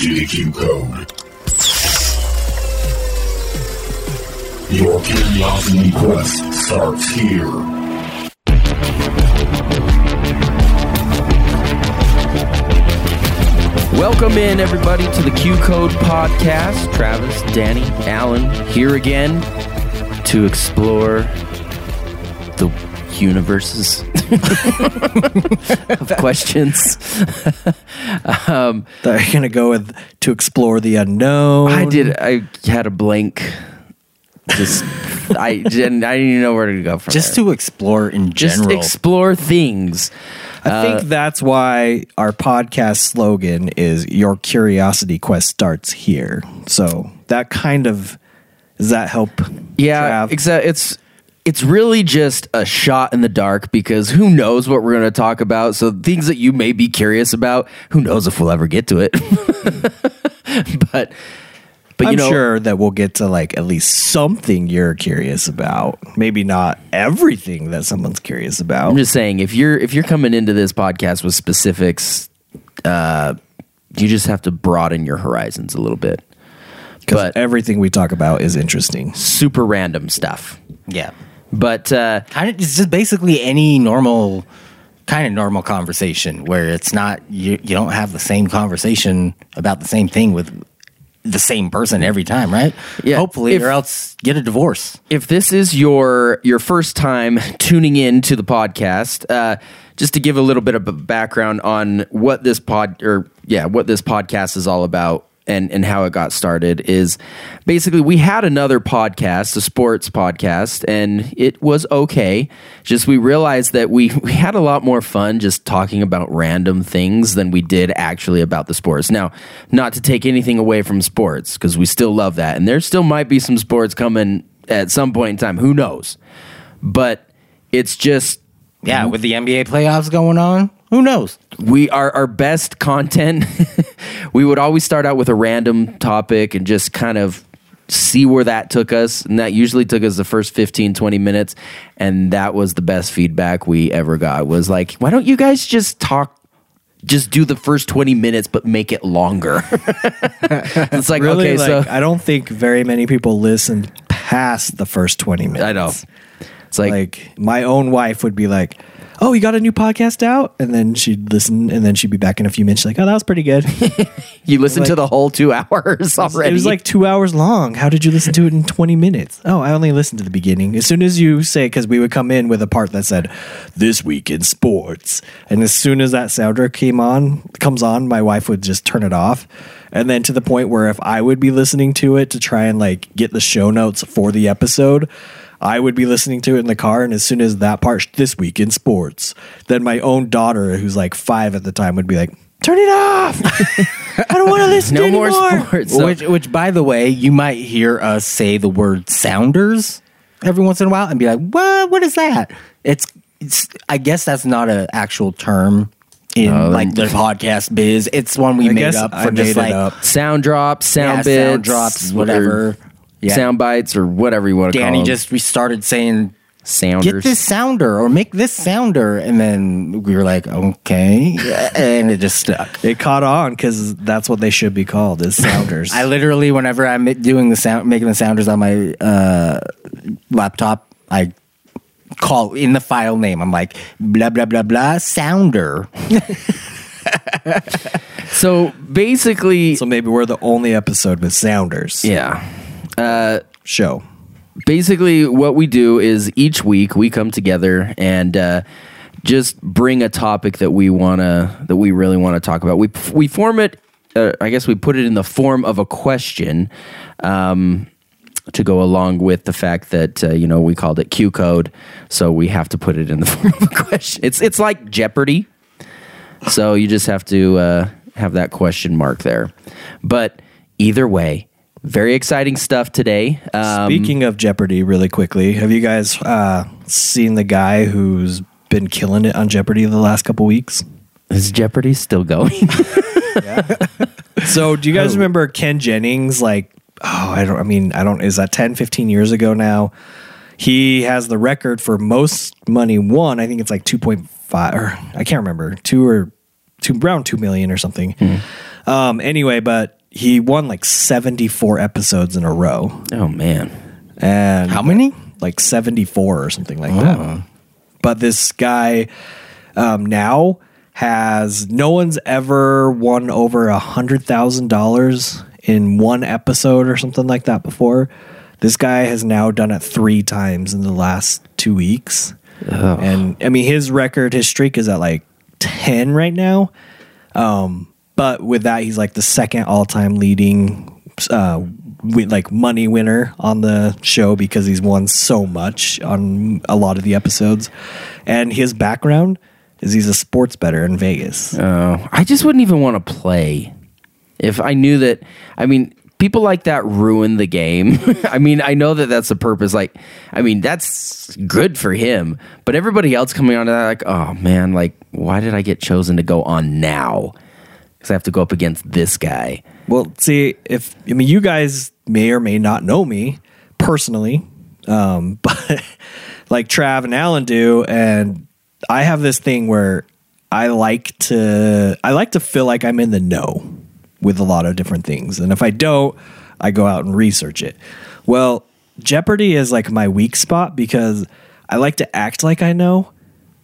to the Q Code. Your curiosity quest starts here. Welcome in, everybody, to the Q Code Podcast. Travis, Danny, Alan here again to explore the universes of questions. um, They're gonna go with to explore the unknown. I did. I had a blank. Just I didn't. I didn't even know where to go from. just there. to explore in just general. explore things. I think that's why our podcast slogan is "Your curiosity quest starts here." So that kind of does that help? Yeah, exactly. It's it's really just a shot in the dark because who knows what we're going to talk about. So things that you may be curious about, who knows if we'll ever get to it. but but I'm you know, sure that we'll get to like at least something you're curious about. Maybe not everything that someone's curious about. I'm just saying if you're if you're coming into this podcast with specifics, uh, you just have to broaden your horizons a little bit. Because everything we talk about is interesting. super random stuff. Yeah. But uh, Kind of, it's just basically any normal, kind of normal conversation where it's not, you, you don't have the same conversation about the same thing with the same person every time, right? Yeah, Hopefully, if- or else get a divorce. if this is your your first time tuning in to the podcast, uh, just to give a little bit of a background on what this pod or yeah, what this podcast is all about and and how it got started is basically we had another podcast, a sports podcast, and it was okay. Just we realized that we we had a lot more fun just talking about random things than we did actually about the sports. Now, not to take anything away from sports because we still love that, and there still might be some sports coming at some point in time. Who knows? But it's just Yeah, with the NBA playoffs going on, who knows? we are our best content. we would always start out with a random topic and just kind of see where that took us. And that usually took us the first 15, 20 minutes. And that was the best feedback we ever got was like, why don't you guys just talk? Just do the first 20 minutes, but make it longer. it's like, Really, okay, like, so I don't think very many people listened past the first 20 minutes. I know. It's like, like my own wife would be like, "Oh, you got a new podcast out?" And then she'd listen, and then she'd be back in a few minutes. She's like, "Oh, that was pretty good." you listen to the whole two hours already. it was like two hours long. How did you listen to it in twenty minutes? Oh, I only listened to the beginning. As soon as you say, because we would come in with a part that said "This week in sports," and as soon as that sounder came on, comes on, my wife would just turn it off. And then to the point where if I would be listening to it to try and like get the show notes for the episode, I would be listening to it in the car, and as soon as that part, this week in sports, then my own daughter, who's like five at the time, would be like, "Turn it off! I don't want to listen no to more anymore." sports. So- which, which, by the way, you might hear us say the word sounders every once in a while and be like, "What? What is that?" It's, it's. I guess that's not an actual term in like the podcast biz. It's one we I made guess up I for just made it like up. sound drops, sound Yeah, bits, sound drops, whatever. Yeah. sound bites, or whatever you want to call it. Danny them. just we started saying. sounders. Get this sounder or make this sounder, and then we were like, okay, and it just stuck. It caught on because that's what they should be called is sounders. I literally, whenever I'm doing the sound, making the sounders on my uh, laptop, I call in the file name. I'm like blah blah blah blah sounder. So basically, so maybe we're the only episode with sounders. yeah. Show. basically, what we do is each week we come together and uh, just bring a topic that we wanna that we really want to talk about. We we form it. Uh, I guess we put it in the form of a question. Um, to go along with the fact that uh, you know we called it Q code, so we have to put it in the form of a question. It's it's like Jeopardy, so you just have to uh, have that question mark there. But either way, very exciting stuff today. Um, Speaking of Jeopardy, really quickly, have you guys uh, seen the guy who's been killing it on Jeopardy the last couple weeks? is Jeopardy still going? So, do you guys remember Ken Jennings? Like, oh, I don't, I mean, I don't, is that 10, 15 years ago now? He has the record for most money won. I think it's like 2.5, or I can't remember, two or two, around 2 million or something. Um. Anyway, but he won like seventy four episodes in a row, Oh man. and How many? Like seventy four or something like that. But this guy um, now has no one's ever won over a hundred thousand dollars in one episode or something like that before. This guy has now done it three times in the last two weeks. And I mean, his record, his streak is at like 10 right now. Um, but with that, he's like the second all time leading, uh, like money winner on the show because he's won so much on a lot of the episodes. And his background is he's a sports bettor in Vegas. Oh, I just wouldn't even want to play if I knew that. I mean, people like that ruin the game. I mean, I know that that's the purpose. Like, I mean, that's good for him, but everybody else coming on to that, like, oh man, like, why did I get chosen to go on now? Because I have to go up against this guy. Well, see, if I mean, you guys may or may not know me personally, um, but like Trav and Alan do, and I have this thing where I like to I like to feel like I'm in the know with a lot of different things, and if I don't, I go out and research it. Well, Jeopardy is like my weak spot because I like to act like I know,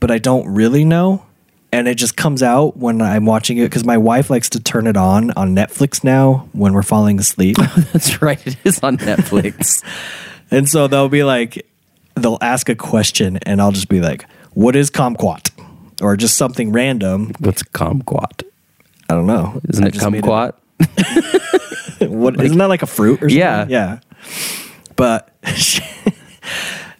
but I don't really know. And it just comes out when I'm watching it because my wife likes to turn it on on Netflix now when we're falling asleep. That's right. It is on Netflix. and so they'll be like, they'll ask a question, and I'll just be like, "What is kumquat?" Or just something random. What's kumquat? I don't know. Isn't I it just made kumquat? What isn't that like a fruit or something? Yeah. Yeah. But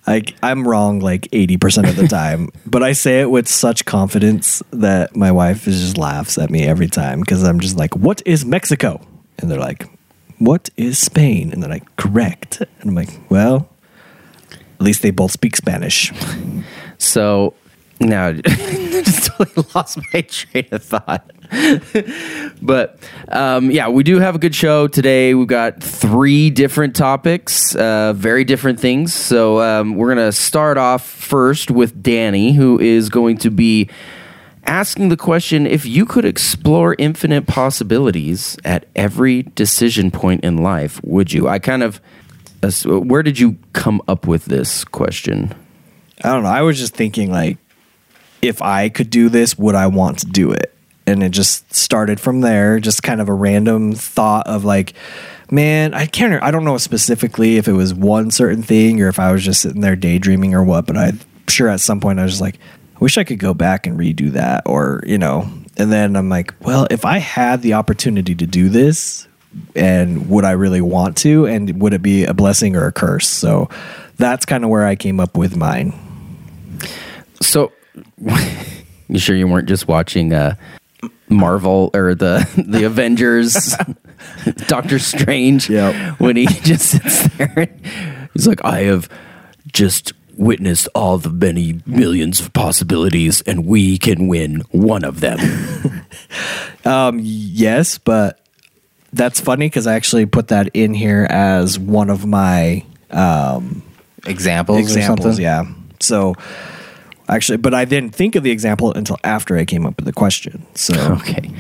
like I'm wrong like 80% of the time, but I say it with such confidence that my wife just laughs at me every time cuz I'm just like, "What is Mexico?" And they're like, "What is Spain?" And they're like, "Correct." And I'm like, "Well, at least they both speak Spanish." So now I just totally lost my train of thought. but um, yeah, we do have a good show today. We've got three different topics, uh, very different things. So um, we're gonna start off first with Danny, who is going to be asking the question: If you could explore infinite possibilities at every decision point in life, would you? I kind of. Where did you come up with this question? I don't know. I was just thinking like if I could do this, would I want to do it? And it just started from there, just kind of a random thought of like, man, I can't I don't know specifically if it was one certain thing or if I was just sitting there daydreaming or what, but I'm sure at some point I was just like, I wish I could go back and redo that or, you know. And then I'm like, well, if I had the opportunity to do this, and would I really want to and would it be a blessing or a curse? So that's kind of where I came up with mine. So, you sure you weren't just watching uh, Marvel or the the Avengers, Doctor Strange? Yep. When he just sits there, he's like, "I have just witnessed all the many millions of possibilities, and we can win one of them." Um, yes, but that's funny because I actually put that in here as one of my um, Examples, examples. something? Yeah. So actually, but I didn't think of the example until after I came up with the question. So okay.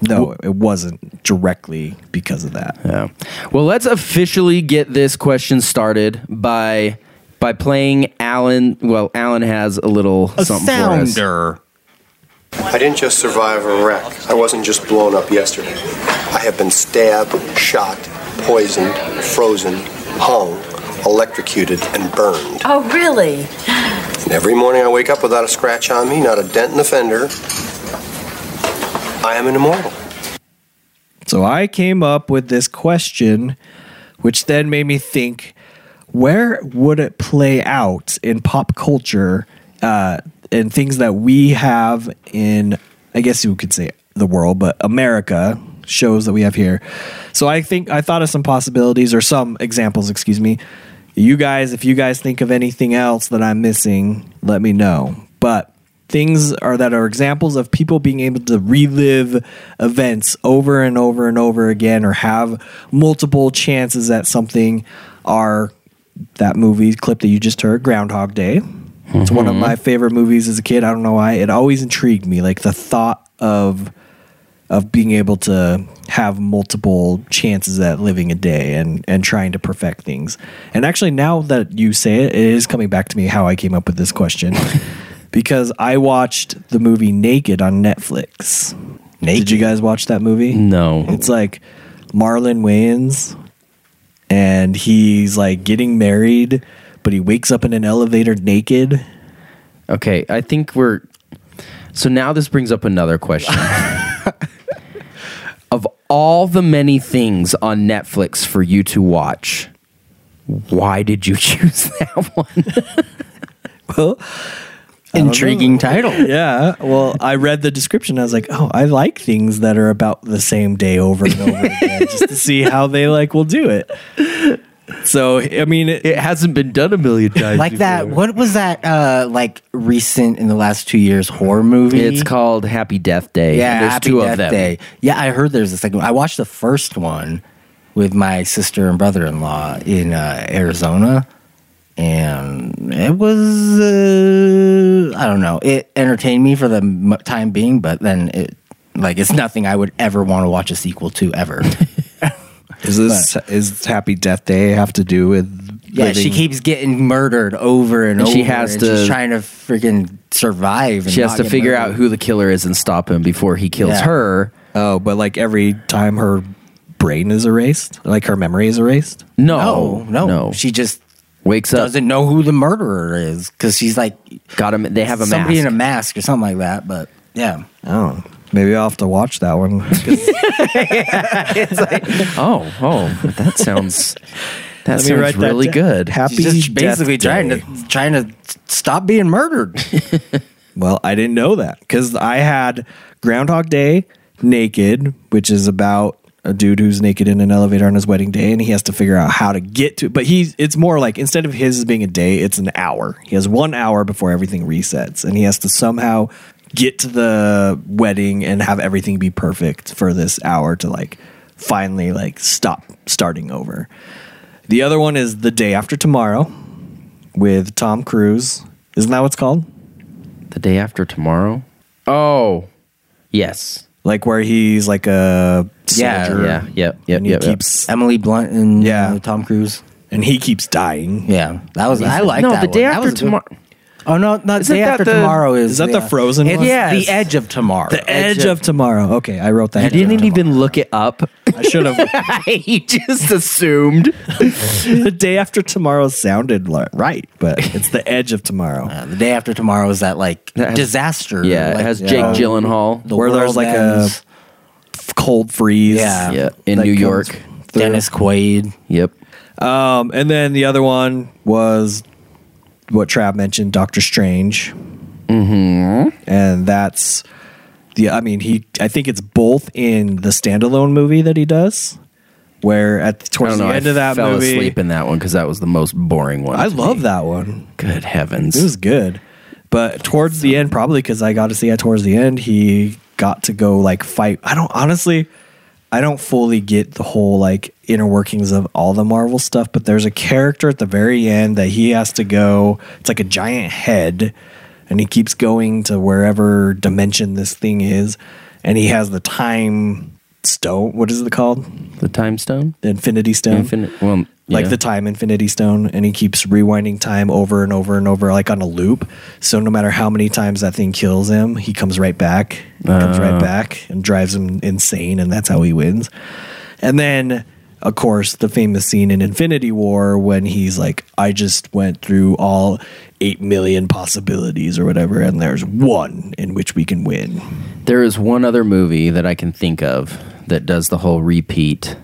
no, it wasn't directly because of that. Yeah. Well, let's officially get this question started by by playing Alan. Well, Alan has a little A something for us. sounder. I didn't just survive a wreck. I wasn't just blown up yesterday. I have been stabbed, shot, poisoned, frozen, hung, electrocuted, and burned. Oh, really? Every morning I wake up without a scratch on me, not a dent in the fender. I am an immortal. So I came up with this question, which then made me think where would it play out in pop culture uh, and things that we have in, I guess you could say the world, but America shows that we have here. So I think I thought of some possibilities or some examples, excuse me. You guys, if you guys think of anything else that I'm missing, let me know. But things are that are examples of people being able to relive events over and over and over again or have multiple chances at something are that movie clip that you just heard groundhog day. It's one of mm-hmm. my favorite movies as a kid. I don't know why. It always intrigued me like the thought of of being able to have multiple chances at living a day and and trying to perfect things. And actually, now that you say it, it is coming back to me how I came up with this question. because I watched the movie Naked on Netflix. Did you guys watch that movie? No. It's like Marlon Wayans and he's like getting married, but he wakes up in an elevator naked. Okay, I think we're. So now this brings up another question. of all the many things on Netflix for you to watch, why did you choose that one? Well, Intriguing title. yeah. Well, I read the description. I was like, oh, I like things that are about the same day over and over again, just to see how they like will do it. So, I mean, it, it hasn't been done a million times. Like that. What was that? Uh, like recent in the last two years horror movie. It's called Happy Death Day. Yeah, there's Happy two Death of them. Day. Yeah, I heard there's a second. one. I watched the first one with my sister and brother-in-law in uh, Arizona, and it was uh, I don't know. It entertained me for the time being, but then it like it's nothing I would ever want to watch a sequel to ever. is this is Happy Death Day have to do with? yeah, she keeps getting murdered over and, And over. she has and to- She's trying to freaking survive. And She has to figure murdered. out who the killer is and stop him before he kills Yeah. her. Oh, but like every time her brain is erased, like her memory is erased. No, No, no, no. She just wakes up. doesn't know who the murderer is because she's like Got him. They have a somebody mask. in a mask or something like that. But yeah, Oh, maybe I'll have to watch that one. 'Cause oh, oh, that sounds. That Let sounds that really down. good. Happy she's just basically trying to trying to stop being murdered. Well, I didn't know that because I had Groundhog Day naked, which is about a dude who's naked in an elevator on his wedding day, and he has to figure out how to get to. But he's it's more like instead of his being a day, it's an hour. He has one hour before everything resets, and he has to somehow get to the wedding and have everything be perfect for this hour to like finally like stop starting over. The other one is the day after tomorrow with Tom Cruise. Isn't that what's called? The day after tomorrow. Oh, yes. like where he's like a Yeah, soldier Yeah. Yep. Yep. and he Yep. yep. keeps Emily Blunt and Yeah. uh, Tom Cruise. and he keeps dying. Yeah, that was I like no, that the day one. That after was a good- tomorrow. Oh no, not Isn't day that after the- tomorrow is Is that the yeah. Frozen It's one? Yes. the edge of tomorrow. The edge of tomorrow. Okay, I wrote that. You down. didn't even look it up. I should have. you just assumed. the day after tomorrow sounded li- right, but it's the edge of tomorrow. Uh, the day after tomorrow is that like That has- disaster. Yeah, like, it has Jake yeah. Gyllenhaal. the Where there's world like a- ends. F- Cold freeze. Yeah. Yeah, in that New comes York. through. Dennis Quaid. Yep. Um, and then the other one was what Trav mentioned, Doctor Strange. Mm-hmm. And that's the. I mean, he. I think it's both in the standalone movie that he does, where at I towards don't the end I of that fell movie, asleep in that one because that was the most boring one. I love me. that one. Good heavens! It was good. But towards the end, probably because I got to see it towards the end, he got to go like fight. I don't honestly, I don't fully get the whole like inner workings of all the Marvel stuff, but there's a character at the very end that he has to go. It's like a giant head, and he keeps going to wherever dimension this thing is, and he has the time stone. What is it called? the time stone. The Infinity Stone Infinite. Well, like the time infinity stone and he keeps rewinding time over and over and over like on a loop so no matter how many times that thing kills him he comes right back he comes Uh. right back and drives him insane and that's how he wins and then of course the famous scene in infinity war when he's like i just went through all 8 million possibilities or whatever and there's one in which we can win There is one other movie that I can think of that does the whole repeat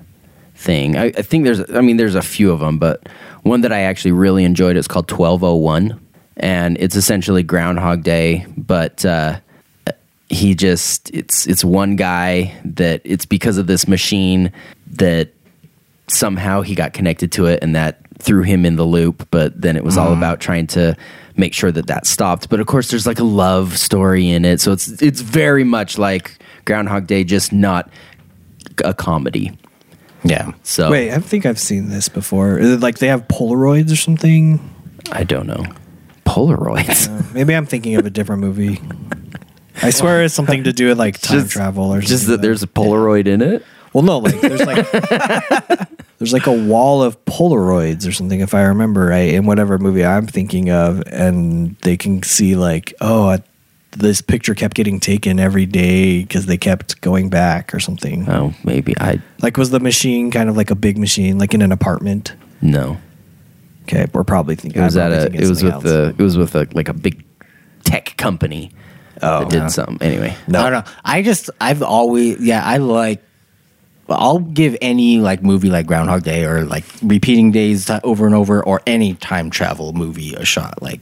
thing. I, I think there's, I mean, there's a few of them, but one that I actually really enjoyed is called 1201. And it's essentially Groundhog Day, but uh, he just, it's, it's one guy that it's because of this machine that somehow he got connected to it and that threw him in the loop but then it was all mm-hmm. about trying to make sure that that stopped. But of course there's like a love story in it so it's it's very much like groundhog day just not a comedy. Yeah. so wait i think i've seen this before. Is it like they have polaroids or something? I don't know. Polaroids? Uh, maybe I'm thinking of a different movie. I swear it's something to do with like time Just- travel or Just something that there's a Polaroid in it. Well, no, like there's like there's like a wall of Polaroids or something, if I remember right, in whatever movie I'm thinking of, and they can see like, oh, I, this picture kept getting taken every day because they kept going back or something. Oh, maybe I Like, was the machine kind of like a big machine, like in an apartment? no. Okay, we're probably thinking. It was I'm at a. It was with something the. It was with a like a big tech company Oh, that did yeah. something. Anyway, No. I don't. I just I've always yeah I like. I'll give any like movie like Groundhog Day or like repeating days over and over or any time travel movie a shot. Like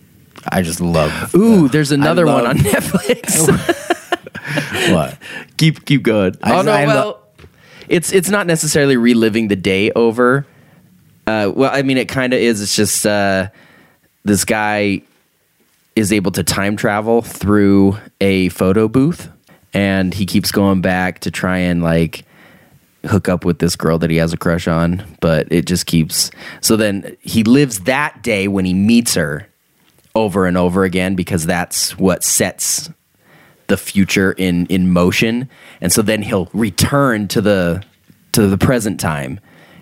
I just love. ooh, there's another one on Netflix. what? keep keep going. I- oh no, I lo- well, it's it's not necessarily reliving the day over. Uh, well, I mean, it kind of is. It's just uh, this guy is able to time travel through a photo booth, and he keeps going back to try and like hook up with this girl that he has a crush on, but it just keeps. So then he lives that day when he meets her over and over again because that's what sets the future in in motion and so then he'll return to the to the present time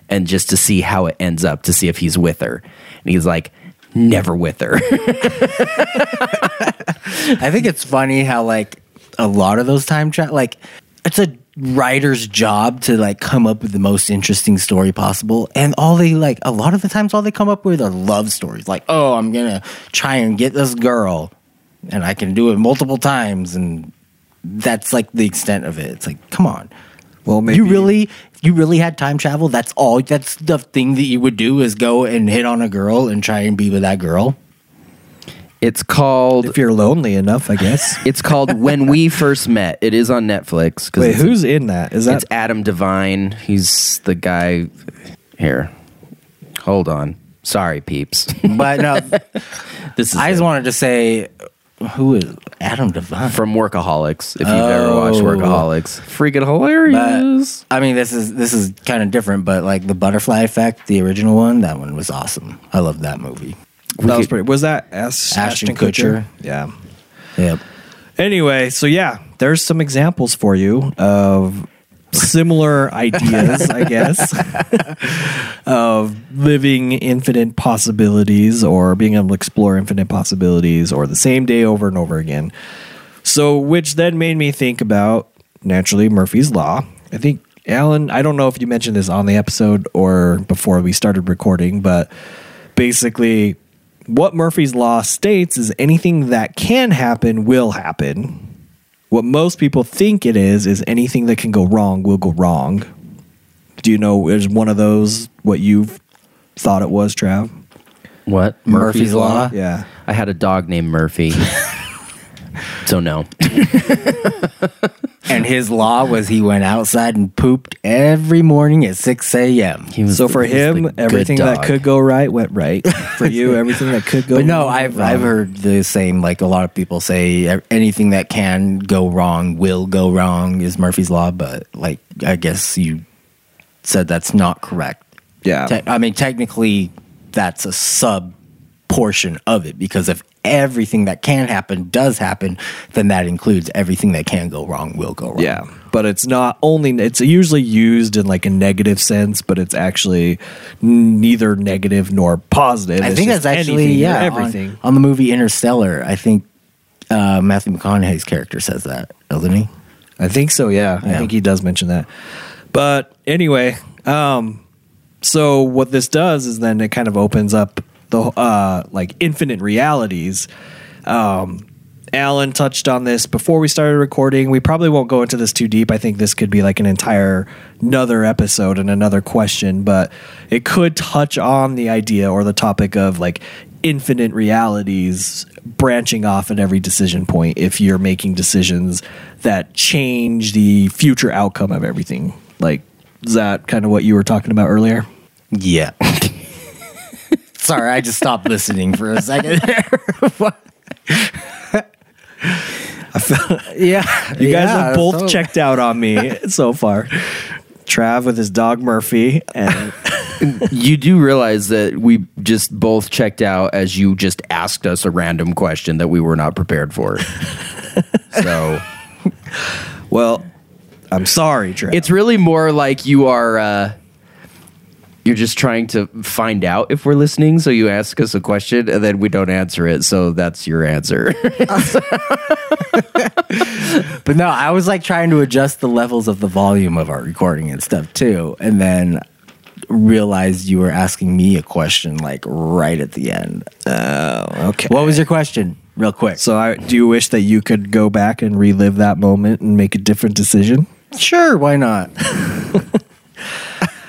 and just to see how it ends up to see if he's with her and he's like never with her I think it's funny how like a lot of those time travel like it's a writer's job to like come up with the most interesting story possible. And all they like a lot of the times all they come up with are love stories. Like oh i'm gonna try and get this girl and i can do it multiple times and that's like the extent of it. It's like come on. Well, maybe you really you really had time travel? That's all that's the thing that you would do is go and hit on a girl and try and be with that girl it's called if you're lonely enough, I guess. it's called when we first met it is on netflix 'cause Wait, it's- who's in that? Is that it's adam devine he's the guy here hold on sorry peeps but no this is I just wanted to say, who is Adam Devine? from workaholics if you've ever watched Oh. workaholics freaking hilarious I mean, this is this is kind of different, but like the Butterfly Effect, the original one, that one was awesome. I love that movie. That was pretty? Was that Ash, Ashton Ashton Kutcher? Kutcher. Yeah. Yep. Anyway, so yeah, there's some examples for you of similar ideas, I guess, of living infinite possibilities or being able to explore infinite possibilities or the same day over and over again. So, which then made me think about naturally Murphy's Law. I think, Alan, I don't know if you mentioned this on the episode or before we started recording, but basically, what Murphy's Law states is anything that can happen will happen. What most people think it is is anything that can go wrong will go wrong. Do you know is one of those what you've thought it was, Trav? what Murphy's Law? Yeah. I had a dog named Murphy. so no. And his law was he went outside and pooped every morning at six a.m. He was So the- for he was the him, good everything that dog. could go right went right. For you, everything that could go But no, wrong I've went I've wrong. heard the same. Like a lot of people say, e- anything that can go wrong will go wrong is Murphy's law. But like, I guess you said that's not correct. Yeah. Te- I mean, technically, that's a sub portion of it because if everything that can happen does happen, then that includes everything that can go wrong will go wrong. Yeah, but it's not only it's usually used in like a negative sense, but it's actually neither negative nor positive. I It's think that's actually yeah. everything. on, the movie Interstellar. I think uh, Matthew McConaughey's character says that, doesn't he? I think so. Yeah, I think he does mention that. But anyway, um, so what this does is then it kind of opens up the uh, like infinite realities. Um, Alan touched on this before we started recording. We probably won't go into this too deep. I think this could be like an entire another episode and another question, but it could touch on the idea or the topic of like infinite realities branching off at every decision point if you're making decisions that change the future outcome of everything. Like is that kind of what you were talking about earlier? Yeah. Sorry, I just stopped listening for a second there. What? yeah, You guys have both checked out on me so far. Trav with his dog Murphy and you do realize that we just both checked out as you just asked us a random question that we were not prepared for. so Well, I'm sorry, Trev. it's really more like you are uh, you're just trying to find out if we're listening. So you ask us a question and then we don't answer it. So that's your answer. But no, I was like trying to adjust the levels of the volume of our recording and stuff too. And then realized you were asking me a question like right at the end. Oh, okay. What was your question? Real quick. So, I, do you wish that you could go back and relive that moment and make a different decision? sure, why not?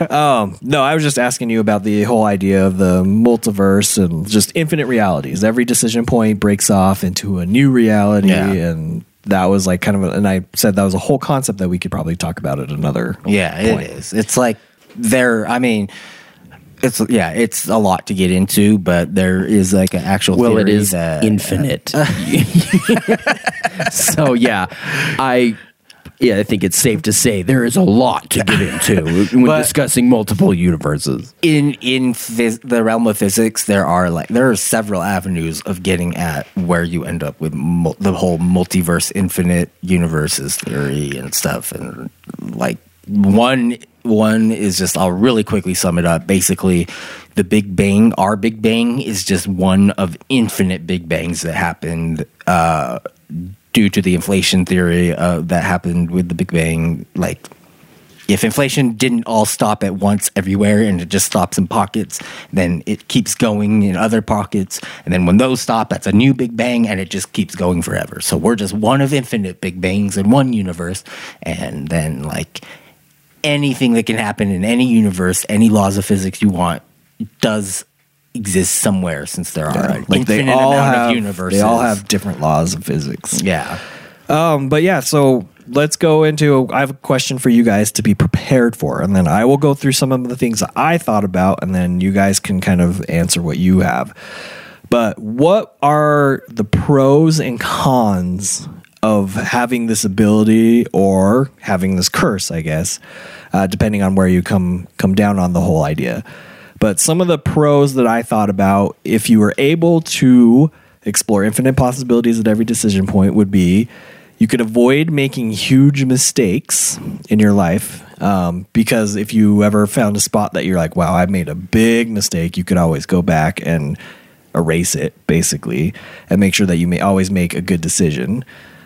Um, no, I was just asking you about the whole idea of the multiverse and just infinite realities. Every decision point breaks off into a new reality, Yeah. and that was like kind of. A, and I said that was a whole concept that we could probably talk about at another. Yeah, it point. is. It's like there. I mean, it's yeah, it's a lot to get into, but there is like an actual. well, it theory is that, uh, infinite. so yeah, I yeah, I think it's safe to say there is a lot to get into when But- discussing multiple universes. in in phys- the realm of physics, there are like there are several avenues of getting at where you end up with mul- the whole multiverse, infinite universes theory and stuff, and like one one is just I'll really quickly sum it up. Basically, the Big Bang, our Big Bang, is just one of infinite Big Bangs that happened. Uh, Due to the inflation theory uh, that happened with the Big Bang, like if inflation didn't all stop at once everywhere and it just stops in pockets, then it keeps going in other pockets. And then when those stop, that's a new Big Bang and it just keeps going forever. So we're just one of infinite Big Bangs in one universe. And then, like, anything that can happen in any universe, any laws of physics you want, does exist somewhere since there are an Like they all have, universes. they all have different laws of physics. Yeah. Um, but yeah, so let's go into. I have a question for you guys to be prepared for, and then I will go through some of the things that I thought about, and then you guys can kind of answer what you have. But what are the pros and cons of having this ability or having this curse? I guess, uh, depending on where you come come down on the whole idea. But some of the pros that I thought about, if you were able to explore infinite possibilities at every decision point, would be you could avoid making huge mistakes in your life. Um, because if you ever found a spot that you're like, wow, I made a big mistake, you could always go back and erase it, basically, and make sure that you may always make a good decision.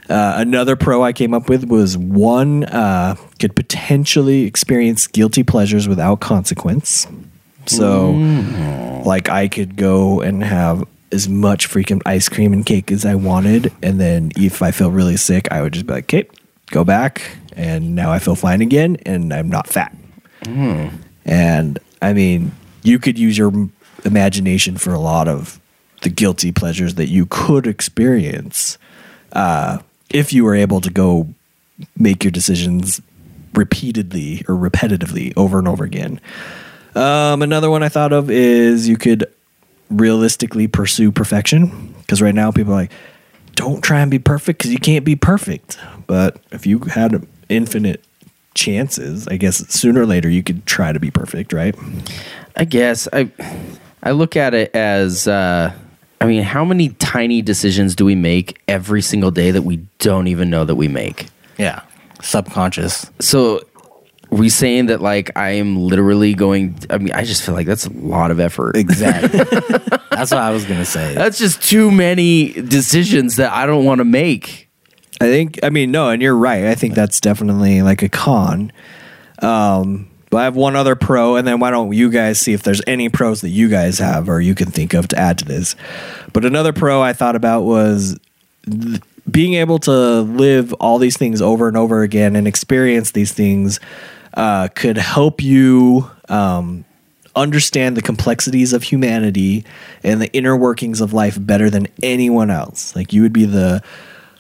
Uh, another pro I came up with was one uh, could potentially experience guilty pleasures without consequence. So, like, I could go and have as much freaking ice cream and cake as I wanted, and then if I feel really sick, I would just be like, "Okay, go back," and now I feel fine again, and I'm not fat. And I mean, you could use your imagination for a lot of the guilty pleasures that you could experience uh, if you were able to go make your decisions repeatedly or repetitively over and over again. Um, another one I thought of is you could realistically pursue perfection because right now people are like, don't try and be perfect because you can't be perfect. But if you had infinite chances, I guess sooner or later you could try to be perfect, right? I guess I I look at it as uh, I mean, how many tiny decisions do we make every single day that we don't even know that we make? Yeah. Subconscious. So we saying that like I am literally going I mean, I just feel like that's a lot of effort. Exactly. That's what I was going to say. That's just too many decisions that I don't want to make. I think, I mean, no, and you're right. I think that's definitely like a con. Um, but I have one other pro, and then why don't you guys see if there's any pros that you guys have or you can think of to add to this? But another pro I thought about was th- being able to live all these things over and over again and experience these things uh, could help you um, understand the complexities of humanity and the inner workings of life better than anyone else. Like you would be the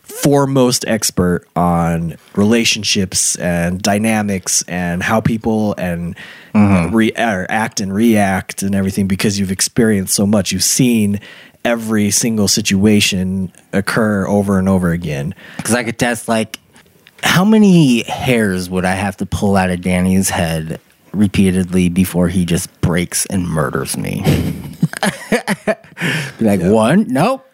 foremost expert on relationships and dynamics and how people and re- or act and react and everything because you've experienced so much. You've seen every single situation occur over and over again. Because I could test, like, how many hairs would I have to pull out of Danny's head repeatedly before he just breaks and murders me. Be like one, nope.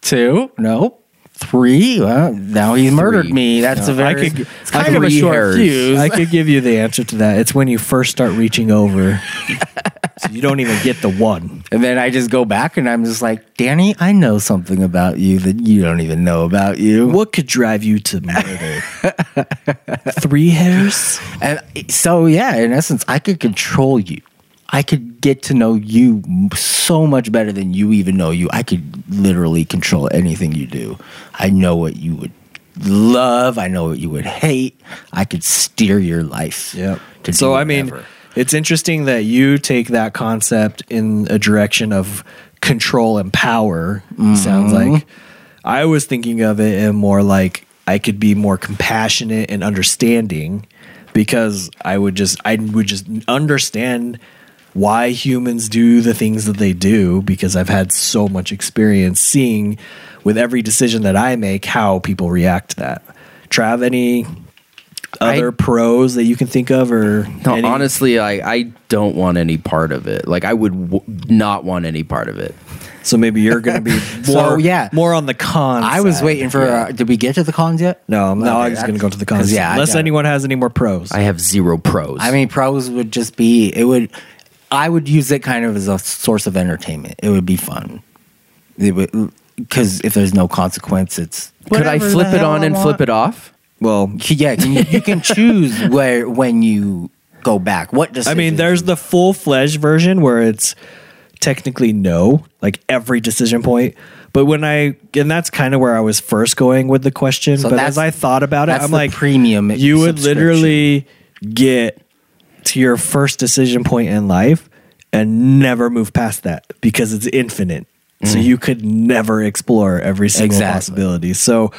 Two, nope. Three, well, now he's murdered me. That's a very. I could, it's kind of a short fuse. I could give you the answer to that. It's when you first start reaching over. so you don't even get the one. And then I just go back and I'm just like, Danny, I know something about you that you don't even know about you. What could drive you to murder? Three hairs? And so, yeah, in essence, I could control you. I could get to know you so much better than you even know you. I could literally control anything you do. I know what you would love. I know what you would hate. I could steer your life. To So I mean, it's interesting that you take that concept in a direction of control and power. Sounds mm-hmm. like I was thinking of it in more like I could be more compassionate and understanding because I would just I would just understand why humans do the things that they do because I've had so much experience seeing with every decision that I make how people react to that. Trav, any other I- pros that you can think of or No, any- honestly, I, I don't want any part of it. Like I would w- not want any part of it. so maybe you're going to be So, more yeah. more on the cons I was side. waiting for. Uh, did we get to the cons yet? no I'm now Okay, I'm just going to go to the cons yeah, unless anyone has any more pros I have zero pros. I mean, pros would just be it would. I would use it kind of as a source of entertainment. It would be fun. It would because if there's no consequence, it's could I flip it on and flip it off? well Yeah, can you, you can choose where when you go back. What does I mean there's the full-fledged version where it's technically no like every decision point but when I and that's kind of where I was first going with the question So but as I thought about it that's I'm the like premium you would literally get to your first decision point in life and never move past that because it's infinite. So you could never explore every single Mm. Exactly. possibility. So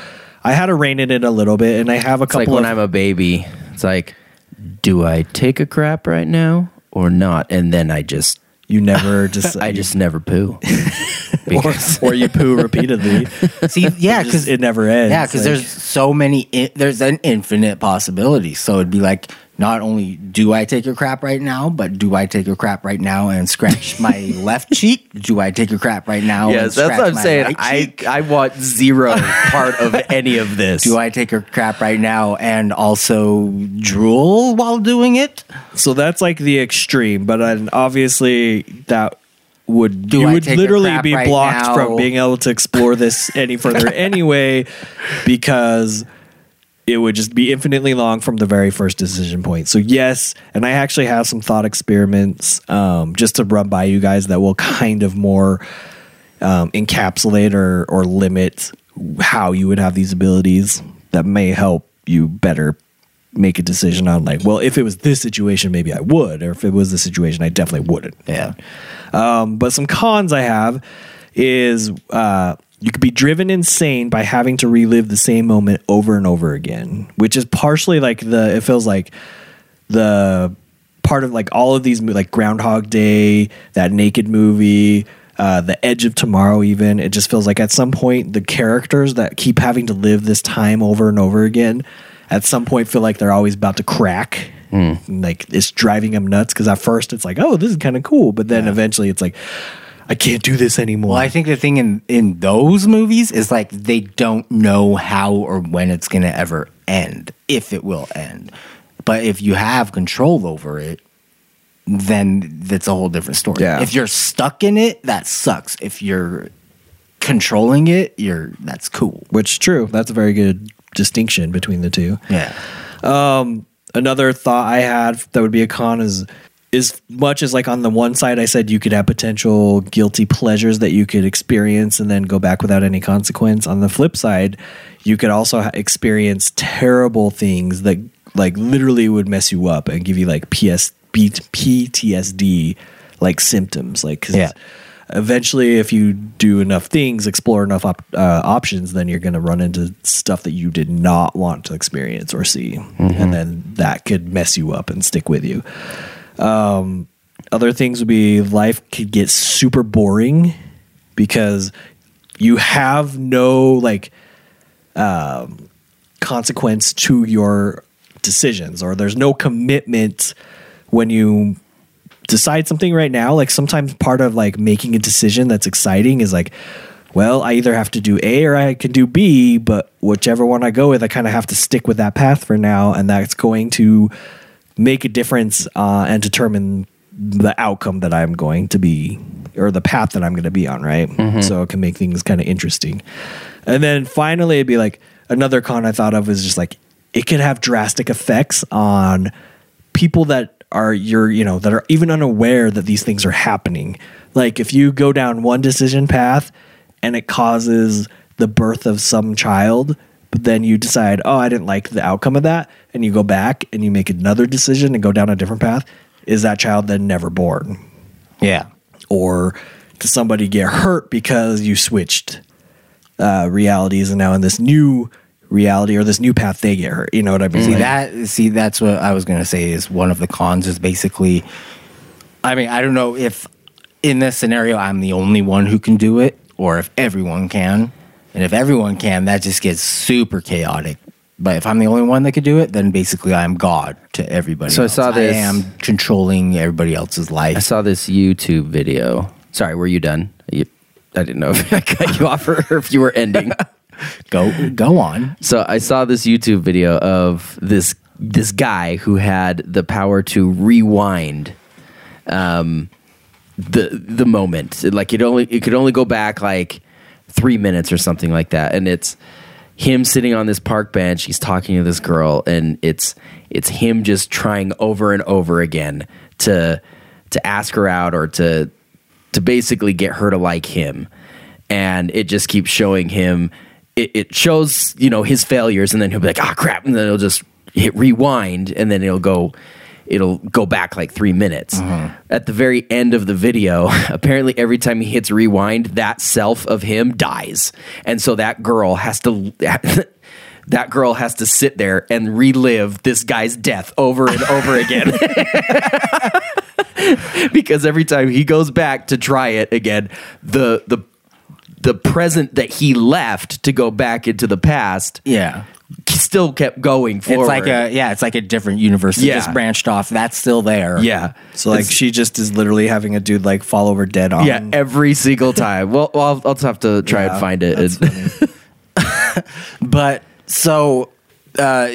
I had to rein it in a little bit, and I have a It's like couple when of I'm a baby. It's like, do I take a crap right now or not? And then I just you never just I just never poo. or, or you poo repeatedly. see. Yeah, because it never ends. Yeah, because Like- there's so many. i there's an infinite possibility. So it'd be like, not only do I take a crap right now, but do I take a crap right now and scratch my left cheek? Do I take a crap right now? yes, and that's what I'm saying. I? I want zero part of any of this. do I take a crap right now and also drool while doing it? So that's like the extreme, but then obviously that would Do you I would literally be right blocked now? from being able to explore this any further anyway because it would just be infinitely long from the very first decision point. So yes, and I actually have some thought experiments um, just to run by you guys that will kind of more um, encapsulate or or limit how you would have these abilities that may help you better make a decision on like well if it was this situation maybe i would or if it was this situation i definitely wouldn't Yeah. um, but some cons i have is uh, you could be driven insane by having to relive the same moment over and over again which is partially like the it feels like the part of like all of these like groundhog day that naked movie uh, the edge of tomorrow even. It just feels like at some point the characters that keep having to live this time over and over again at some point feel like they're always about to crack. And, like it's driving them nuts because at first it's like oh this is kind of cool but then eventually it's like i can't do this anymore Well, I think the thing in in those movies is like they don't know how or when it's going to ever end, if it will end. But if you have control over it, then that's a whole different story. Yeah. If you're stuck in it, that sucks. If you're controlling it, you're that's cool. which true that's a very good distinction between the two Yeah. Um, another thought I had that would be a con is as much as like on the one side I said you could have potential guilty pleasures that you could experience and then go back without any consequence. On the flip side, you could also experience terrible things that like literally would mess you up and give you like PS PTSD like symptoms. Like 'cause Yeah. eventually if you do enough things, explore enough op- uh, options, then you're going to run into stuff that you did not want to experience or see, and then that could mess you up and stick with you. Um, other things would be life could get super boring because you have no like um, consequence to your decisions, or there's no commitment when you decide something right now, like sometimes part of like making a decision that's exciting is like, well, I either have to do A or I can do B, but whichever one I go with, I kind of have to stick with that path for now, and that's going to make a difference uh, and determine the outcome that I'm going to be or the path that I'm going to be on, right? So it can make things kind of interesting. And then finally, it'd be like another con I thought of is just like it could have drastic effects on people that are you're you know that are even unaware that these things are happening. Like if you go down one decision path and it causes the birth of some child, then you decide, oh, I didn't like the outcome of that, and you go back and you make another decision and go down a different path, is that child then never born? Yeah. or does somebody get hurt because you switched uh, realities and now in this new reality or this new path they get hurt? You know what I mean? See Like, that? See, that's what I was gonna say. Is one of the cons is basically. I mean, I don't know if in this scenario I'm the only one who can do it, or if everyone can. And if everyone can, that just gets super chaotic. But if I'm the only one that could do it, then basically I'm God to everybody. So I else. saw this- I am controlling everybody else's life. I saw this YouTube video. Sorry, were you done? You, I didn't know if I cut you off or if you were ending. Go, go on. So I saw this YouTube video of this this guy who had the power to rewind um the the moment. Like it only it could only go back like 3 minutes or something like that. And it's him sitting on this park bench, he's talking to this girl and it's it's him just trying over and over again to to ask her out or to to basically get her to like him. And it just keeps showing him it, it shows you know his failures and then he'll be like ah crap and then it'll just hit rewind and then it'll go it'll go back like three minutes. Mm-hmm. At the very end of the video apparently every time he hits rewind that self of him dies. And so that girl has to that girl has to sit there and relive this guy's death over and over again. Because every time he goes back to try it again, the the the present that he left to go back into the past Yeah. Still kept going forward. It's like a yeah, it's like a different universe. It Yeah. just branched off. That's still there. yeah. so like It's- she just is literally having a dude like fall over dead on. yeah, every single time. Well, well I'll, I'll just have to try Yeah, and find it. But so uh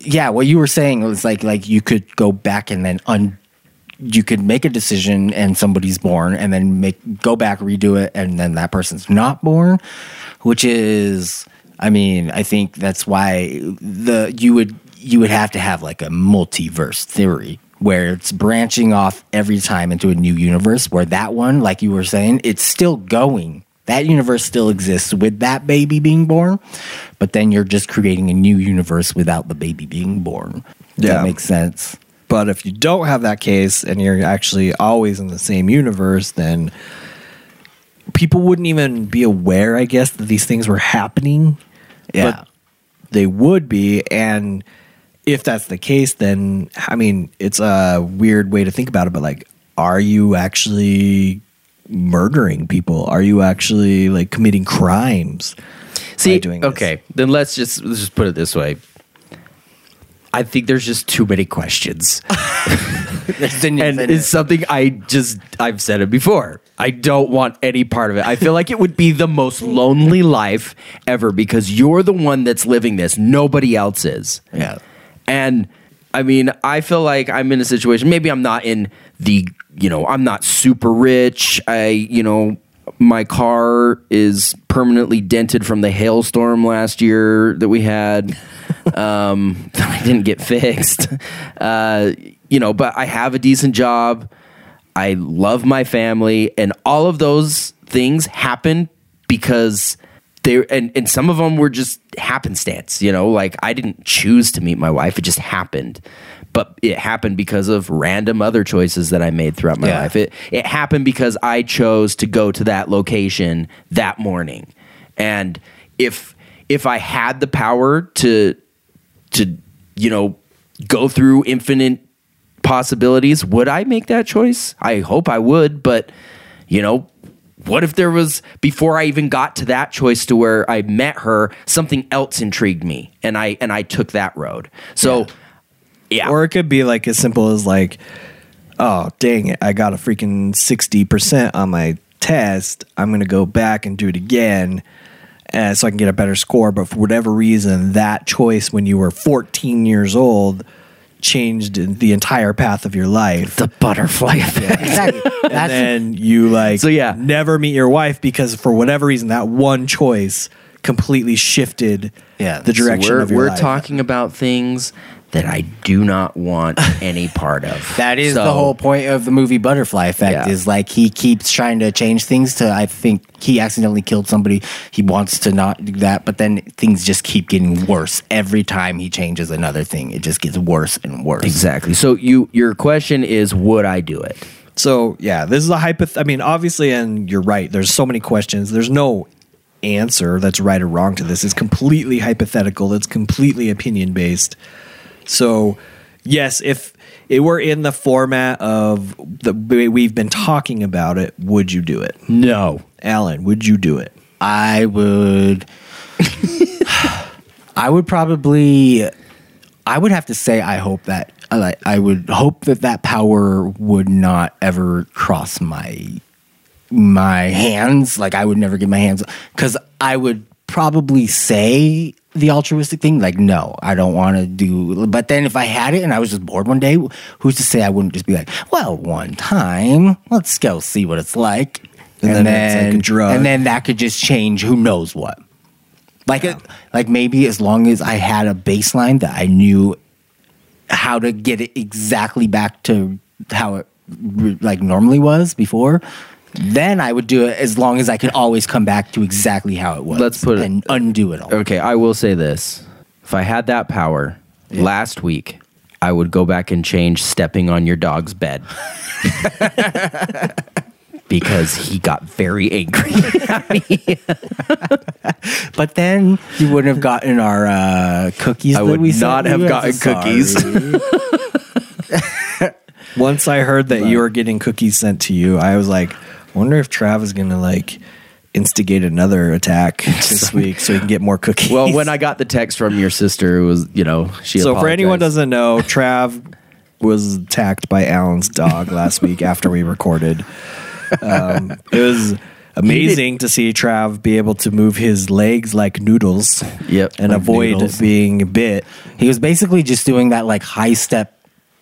yeah, what you were saying was like like you could go back and then un you could make a decision and somebody's born and then make go back redo it and then that person's not born, which is I mean, I think that's why the you would you would have to have like a multiverse theory where it's branching off every time into a new universe where that one like you were saying it's still going that universe still exists with that baby being born but then you're just creating a new universe without the baby being born Does Yeah. that makes sense But if you don't have that case and you're actually always in the same universe, then people wouldn't even be aware, I guess, that these things were happening. Yeah. But they would be. And if that's the case, then, I mean, it's a weird way to think about it, but like, are you actually murdering people? Are you actually like committing crimes? See, doing this. okay, then let's just let's just put it this way. I think there's just too many questions. and it's something I just I've said it before. I don't want any part of it. I feel like it would be the most lonely life ever because you're the one that's living this. Nobody else is. Yeah. And I mean, I feel like I'm in a situation. Maybe I'm not in the, you know, I'm not super rich. I, you know, my car is permanently dented from the hailstorm last year that we had. Um, that I didn't get fixed. Uh, you know, but I have a decent job. I love my family, and all of those things happen because they and and some of them were just happenstance. You know, like I didn't choose to meet my wife; it just happened. But it happened because of random other choices that I made throughout my Yeah. life. It it happened because I chose to go to that location that morning, and if if I had the power to to you know go through infinite possibilities would i make that choice i hope i would but you know what if there was before i even got to that choice to where i met her something else intrigued me and i and i took that road so yeah, Or it could be like as simple as like, oh, dang it, I got a freaking 60% on my test. I'm going to go back and do it again uh, so I can get a better score. But for whatever reason, that choice when you were 14 years old changed the entire path of your life. The butterfly effect. Exactly. and then you like So, yeah. never meet your wife because for whatever reason that one choice completely shifted Yeah. the So direction we're of your life. we're life. talking about things that I do not want any part of. That is So- the whole point of the movie Butterfly Effect. Yeah. Is like he keeps trying to change things to. I think he accidentally killed somebody. He wants to not do that, but then things just keep getting worse every time he changes another thing. It just gets worse and worse. Exactly. So you your question is would I do it? So yeah, this is a hypoth. I mean, obviously, and you're right. There's so many questions. There's no answer that's right or wrong to this. It's completely hypothetical. It's completely opinion based. So yes, if it were in the format of the way we've been talking about it, would you do it, No. Alan? Would you do it? I would. I would probably. I would have to say I hope that I I would hope that that power would not ever cross my my hands. Like I would never get my hands because I would probably say the altruistic thing. Like no, I don't want to do. But then if I had it and I was just bored one day, who's to say I wouldn't just be like, well, one time, let's go see what it's like. And then it's like a drug. and then that could just change who knows what. Like, it, like maybe as long as I had a baseline that I knew how to get it exactly back to how it like normally was before, then I would do it as long as I could always come back to exactly how it was. Let's put it- and undo it all. Okay, I will say this. If I had that power last week, I would go back and change stepping on your dog's bed. because he got very angry. But then you wouldn't have gotten our uh, cookies. I that would we sent not have you. I'm gotten cookies. sorry. Once I heard that you were getting cookies sent to you, I was like, I wonder if Trav is gonna like instigate another attack this week so he can get more cookies. well, when I got the text from your sister, it was, you know, she so for anyone apologized. doesn't know, Trav was attacked by Alan's dog last week after we recorded. Um, it was amazing to see Trav be able to move his legs like noodles Yep. and Like avoid noodles. being bit. He was basically just doing that like high step,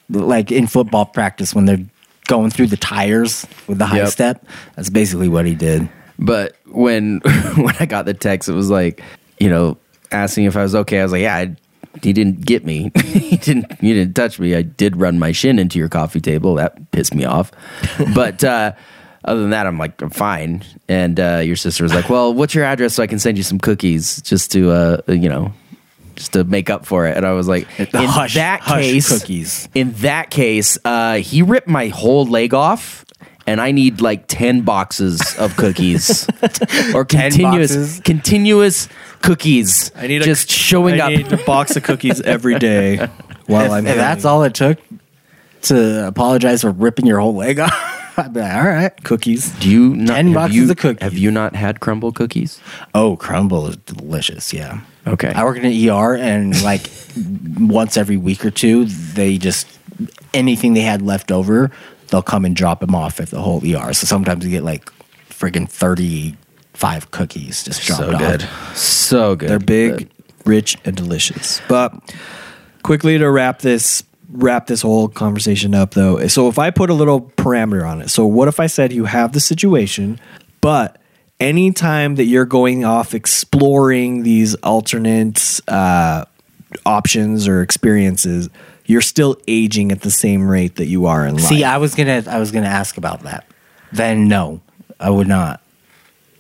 like in football practice when they're going through the tires with the high Yep. step. That's basically what he did. But when when I got the text, it was like, you know, asking if I was okay. I was like, yeah, I, he didn't get me. he didn't. You didn't touch me. I did run my shin into your coffee table. That pissed me off. but uh, other than that, I'm like, I'm fine. And uh, your sister was like, well, what's your address so I can send you some cookies just to, uh, you know. Just to make up for it, and I was like, in Hush- that hush case, cookies. in that case, uh, he ripped my whole leg off, and I need like ten boxes of cookies or continuous boxes? continuous cookies. I need just a, showing I up. need a box of cookies every day while If, I'm. if that's all it took to apologize for ripping your whole leg off, I'd be like, all right. cookies. Do you not, 10 boxes you, of cookies. Have you not had Crumbl cookies? Oh, Crumbl is delicious. Yeah. Okay. I work in an ER, and like once every week or two, they just anything they had left over, they'll come and drop them off at the whole ER. So sometimes you get like friggin' thirty five cookies just dropped so off. good, so good. They're big, rich, and delicious. But quickly to wrap this wrap this whole conversation up though. So if I put a little parameter on it. So what if I said you have the situation, but anytime that you're going off exploring these alternate uh, options or experiences, you're still aging at the same rate that you are in life. See, I was gonna I was gonna ask about that. Then no, I would not.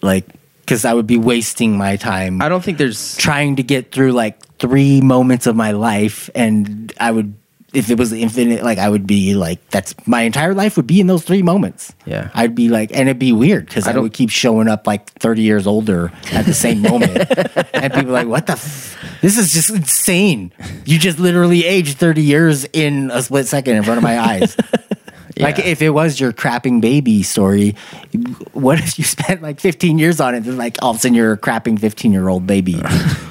Like, because I would be wasting my time I don't think there's. trying to get through like three moments of my life, and I would. If it was infinite, like I would be like, that's my entire life would be in those three moments. Yeah. I'd be like, and it'd be weird because I, don't- would keep showing up like 30 years older at the same moment. and people like, what the? F- this is just insane. You just literally aged 30 years in a split second in front of my eyes. Like if it was your crapping baby story, what if you spent like 15 years on it and like oh, all of a sudden you're a crapping 15 year old baby?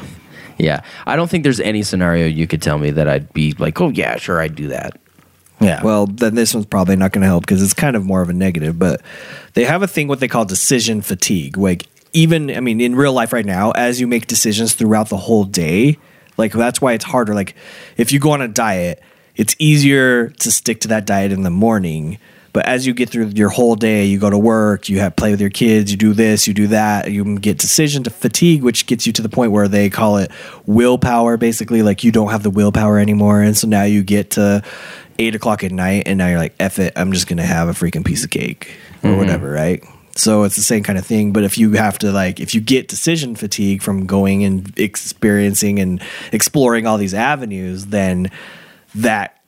Yeah, I don't think there's any scenario you could tell me that I'd be like, oh yeah, sure, I'd do that. Yeah. Well, then this one's probably not going to help because it's kind of more of a negative. But they have a thing what they call decision fatigue. Like even, I mean, in real life right now, as you make decisions throughout the whole day, like that's why it's harder. Like if you go on a diet, it's easier to stick to that diet in the morning. But as you get through your whole day, you go to work, you have play with your kids, you do this, you do that, you get decision to fatigue, which gets you to the point where they call it willpower, basically. Like you don't have the willpower anymore. And so now you get to eight o'clock at night and now you're like, F it, I'm just gonna have a freaking piece of cake or mm-hmm. whatever, right? So it's the same kind of thing. But if you have to like if you get decision fatigue from going and experiencing and exploring all these avenues, then that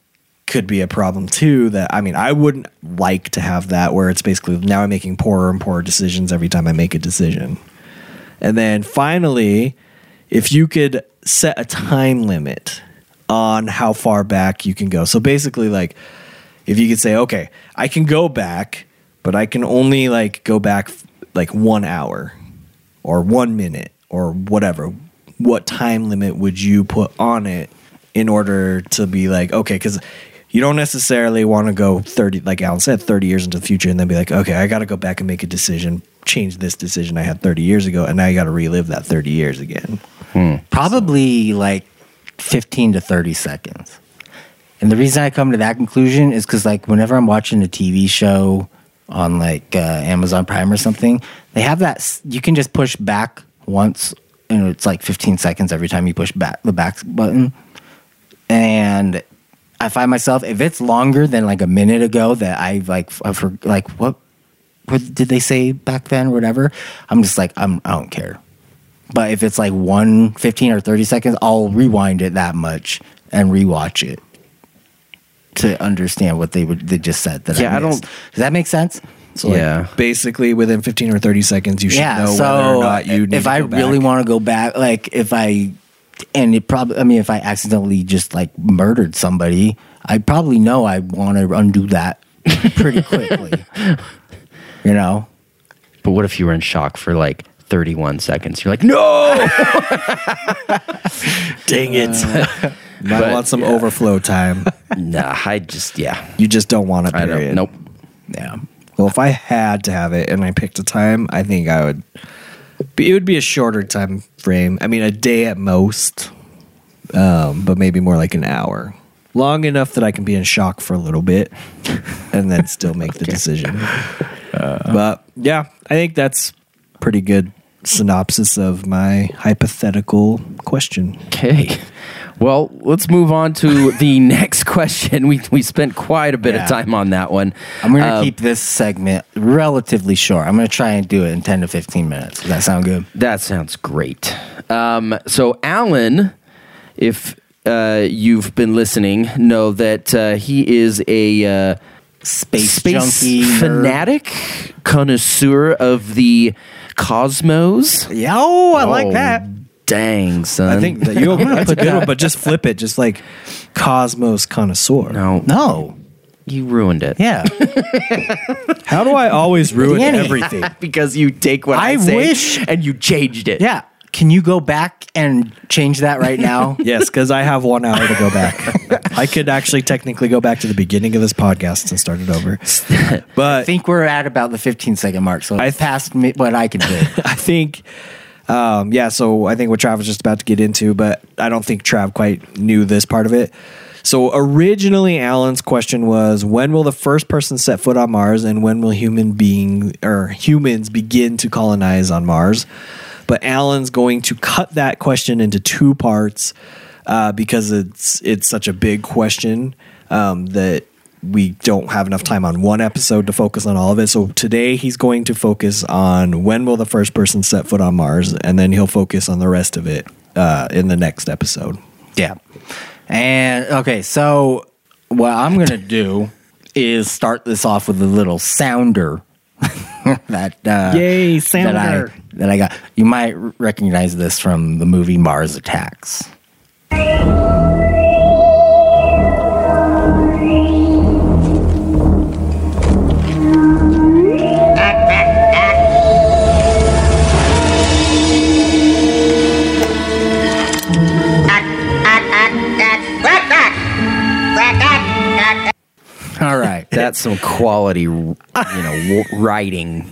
could be a problem too that i mean i wouldn't like to have that where it's basically now i'm making poorer and poorer decisions every time i make a decision. And then finally if you could set a time limit on how far back you can go. So basically like if you could say okay i can go back but i can only like go back like one hour or one minute or whatever. What time limit would you put on it in order to be like okay because you don't necessarily want to go 30 like alan said 30 years into the future and then be like okay i gotta go back and make a decision change this decision i had 30 years ago and now you gotta relive that 30 years again Probably like 15 to 30 seconds. And the reason I come to that conclusion is because, like, whenever I'm watching a TV show on like uh, Amazon Prime or something, they have that. You can just push back once, and it's like 15 seconds every time you push back the back button. And I find myself if it's longer than like a minute ago that I like I for like what what did they say back then or whatever, I'm just like I'm I don't care. But if it's like one 15 or 30 seconds, I'll rewind it that much and rewatch it to understand what they would they just said that Yeah, I I, don't- Does that make sense? so like, Yeah. basically within 15 or 30 seconds you should yeah. know so whether or not you need if I really want to go back, like if I and it probably I mean if I accidentally just like murdered somebody, I probably know I want to undo that pretty quickly. you know? But what if you were in shock for like 31 seconds? You're like, no! dang it Uh, might But, want some yeah. overflow time nah, I just, yeah. you just don't want it I period. don't, nope. Yeah. Well, if I had to have it and I picked a time, I think I would. It would be a shorter time frame. I mean, a day at most, um, but maybe more like an hour. Long enough that I can be in shock for a little bit, and then still make the decision. but yeah, I think that's pretty good synopsis of my hypothetical question. Okay. Well, let's move on to the next question. We, we spent quite a bit Yeah. of time on that one. I'm going to Um, keep this segment relatively short. I'm going to try and do it in 10 to 15 minutes. Does that sound good? That sounds great. Um, so, Alan, if uh, you've been listening, know that uh, he is a uh, Space, space junkie nerd. fanatic connoisseur of the cosmos. Yeah, oh, I like Oh, that. Dang, son. I think that you that's a good one, but just flip it, just like Cosmos connoisseur. no, No. you ruined it. Yeah. How do I always ruin Danny. everything? because you take what I, I say wish- and you changed it. yeah. Can you go back and change that right now? Yes, because I have one hour to go back. I could actually technically go back to the beginning of this podcast and start it over. But I But think we're at about the 15 second mark, so I I- passed me what I could do. I think, um, yeah, so I think what Trav was just about to get into, but I don't think Trav quite knew this part of it. So originally, Alan's question was, when will the first person set foot on Mars, and when will human being or humans begin to colonize on Mars? But Alan's going to cut that question into two parts uh, because it's it's such a big question um, that we don't have enough time on one episode to focus on all of it. So today he's going to focus on when will the first person set foot on Mars, and then he'll focus on the rest of it uh, in the next episode. Yeah. And okay, so what I'm going to do is start this off with a little sounder that uh Yay, that I, sounder. that I got. You might recognize this from the movie Mars Attacks. That's some quality, you know, writing.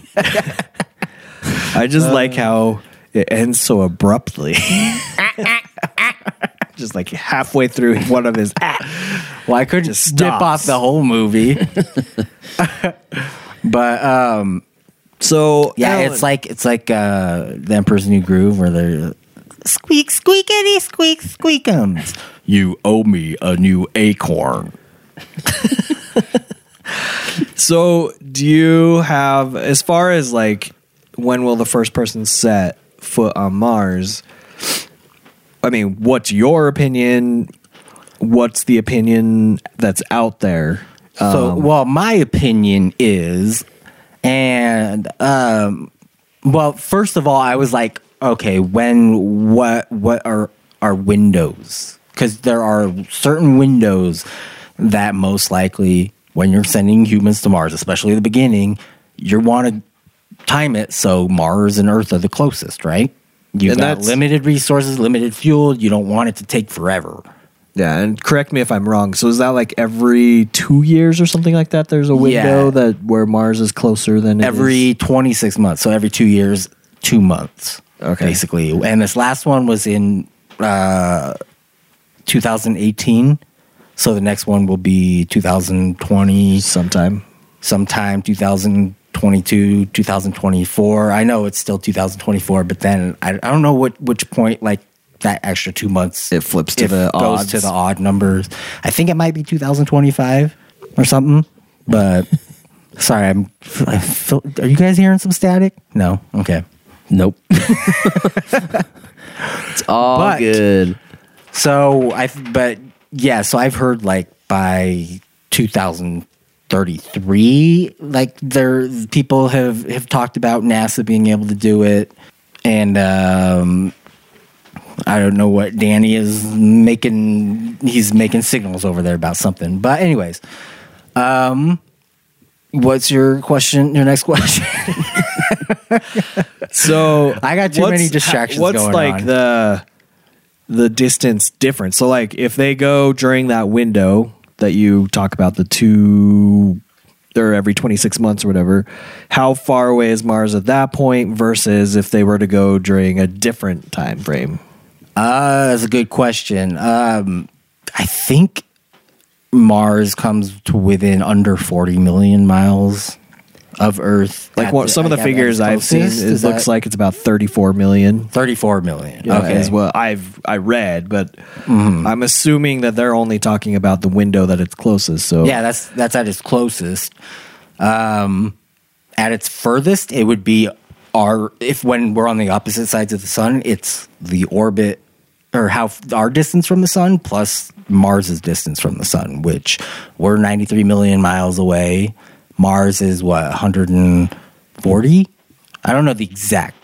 I just like how it ends so abruptly. just like halfway through one of his. Well, I couldn't Just dip off the whole movie. but um So yeah, Alan, it's like it's like uh the Emperor's New Groove where they're squeak squeakity squeak squeakums. You owe me a new acorn. So, do you have, as far as like, when will the first person set foot on Mars? I mean, what's your opinion? What's the opinion that's out there? So, Um, well, my opinion is, and um, well, first of all, I was like, okay, when what what are are windows? Because there are certain windows that most likely, when you're sending humans to Mars, especially at the beginning, you want to time it so Mars and Earth are the closest, right? You've And got that's- limited resources, limited fuel. You don't want it to take forever. yeah, and correct me if I'm wrong. So, is that like every two years or something like that? There's a window Yeah. that where Mars is closer than it every is? 26 months so every two years two months Okay. basically and this last one was in uh 2018 so the next one will be 2020 sometime. sometime 2022 2024 i know it's still 2024 but then i, I don't know what which point like that extra two months It flips to if the goes odds. to the odd numbers i think it might be 2025 or something but sorry i'm I feel, are you guys hearing some static no okay Nope. it's all But- good. So I, but yeah, so I've heard like by 2033, like there people have have talked about NASA being able to do it, and um, I don't know what Danny is making. He's making signals over there about something. But anyways, um, what's your question? Your next question? So I got too many distractions What's like on. the the distance difference? So like if they go during that window that you talk about, the two or every twenty six months or whatever, how far away is Mars at that point versus if they were to go during a different time frame? Uh, that's a good question. Um, I think Mars comes to within under 40 million miles of Earth. Like what some of the figures I've seen, it Is looks that like it's about thirty four million. 34 million. Yeah, okay. is what I've I read, but Mm-hmm. I'm assuming that they're only talking about the window that it's closest. So Yeah, that's that's at its closest. Um, at its furthest, it would be our if when we're on the opposite sides of the sun, it's the orbit or how f- our distance from the sun plus Mars's distance from the sun, which we're 93 million miles away. Mars is what 140. I don't know the exact.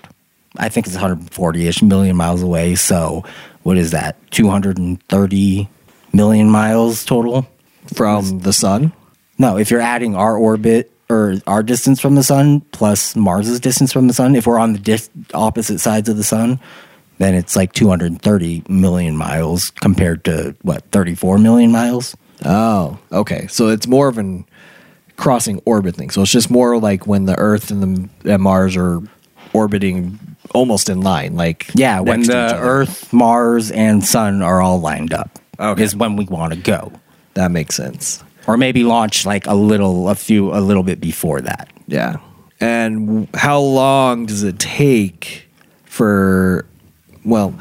I think it's 140ish million miles away. So what is that? 230 million miles total. from the sun. No, if you're adding our orbit or our distance from the sun plus Mars's distance from the sun, if we're on the dis- opposite sides of the sun, then it's like 230 million miles compared to what 34 million miles. Oh, okay. So it's more of an crossing orbit thing. So it's just more like when the Earth and the and Mars are orbiting almost in line. Like Yeah, when the. Earth, Mars, and Sun are all lined up, Okay. is when we want to go, that makes sense. or maybe launch like a little, a few, a little bit before that. Yeah. And how long does it take for? Well,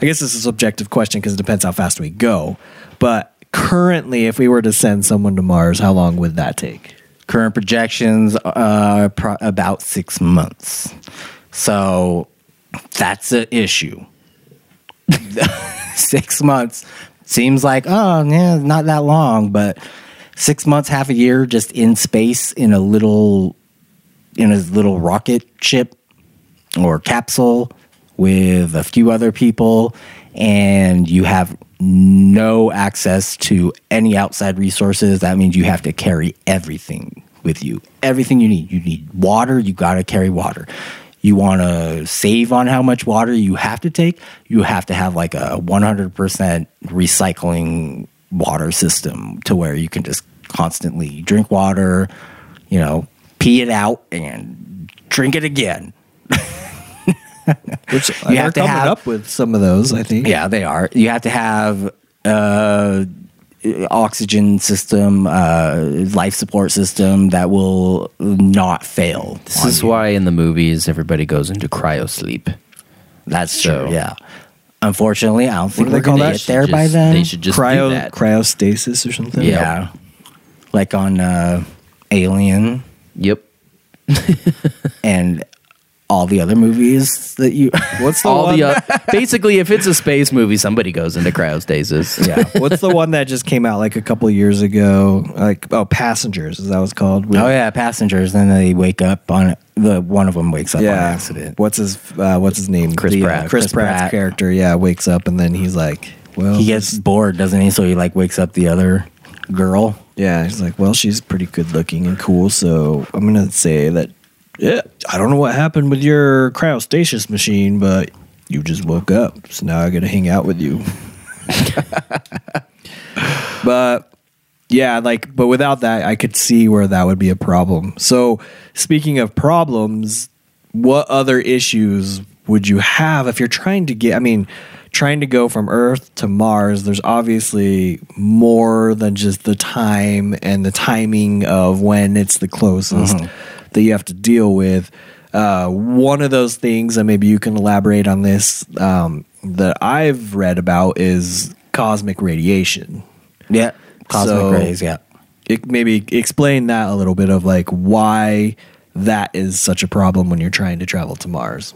I guess this is a subjective question because it depends how fast we go. But currently, if we were to send someone to Mars, how long would that take? current projections are pro- about six months. So that's an issue. six months seems like, oh, yeah, not that long, but six months, half a year just in space in a little, in a little rocket ship or capsule with a few other people and you have no access to any outside resources that means you have to carry everything with you everything you need you need water you got to carry water you want to save on how much water you have to take you have to have like a 100% recycling water system to where you can just constantly. Drink water, you know, pee it out and drink it again. Which You you have have to coming have- up with some of those. I think. Yeah, they are. You have to have uh, oxygen system, uh, life support system that will not fail. This is you. why in the movies everybody goes into cryo sleep. That's So- true. Yeah. Unfortunately, I don't think they we're gonna get there by then. They should just do Cryo that. cryostasis or something. yeah. Like on uh, Alien Yep. and all the other movies that you. What's the All one? the uh, basically, if it's a space movie, somebody goes into cryostasis. yeah. What's the one that just came out like a couple years ago? Like oh, Passengers is that it's called? Oh yeah, passengers. Then they wake up on the one of them wakes up on accident. What's his uh, What's his name? Chris The, uh, Pratt. Chris, Chris Pratt's Pratt. character. Yeah, wakes up and then he's like, well, He gets bored, doesn't he? So he like wakes up the other girl. yeah. He's like, well, she's pretty good looking and cool, so I'm gonna say that. Yeah, I don't know what happened with your cryostasis machine, but you just woke up, so now I got to hang out with you. but yeah, like, but without that, I could see where that would be a problem. So, speaking of problems, what other issues would you have if you're trying to get? I mean, trying to go from Earth to Mars. There's obviously more than just the time and the timing of when it's the closest mm-hmm. That you have to deal with. Uh, one of those things, and maybe you can elaborate on this, um, that I've read about is cosmic radiation Yeah. Cosmic So- rays. Yeah. it, maybe explain that a little bit of like why that is such a problem when you're trying to travel to Mars.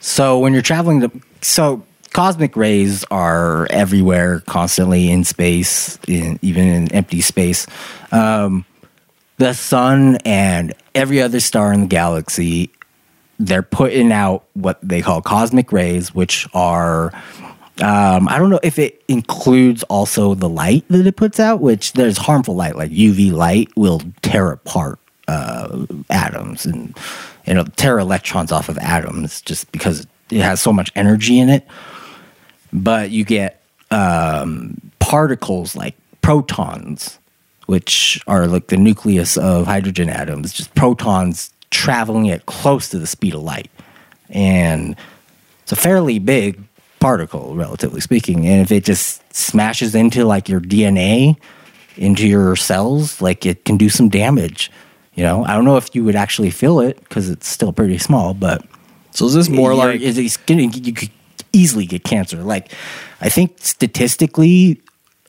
So when you're traveling to so cosmic rays are everywhere, constantly in space, in, even in empty space. Um, the sun and every other star in the galaxy, they're putting out what they call cosmic rays, which are um, I don't know if it includes also the light that it puts out, which there's harmful light like UV light will tear apart uh, atoms and you know tear electrons off of atoms just because it has so much energy in it. But you get um, particles like protons, which are like the nucleus of hydrogen atoms, just protons traveling at close to the speed of light, and it's a fairly big particle, relatively speaking. And if it just smashes into like your DNA, into your cells, like it can do some damage. You know, I don't know if you would actually feel it because it's still pretty small, but So is this more like it's gonna, you could easily get cancer. Like, I think statistically,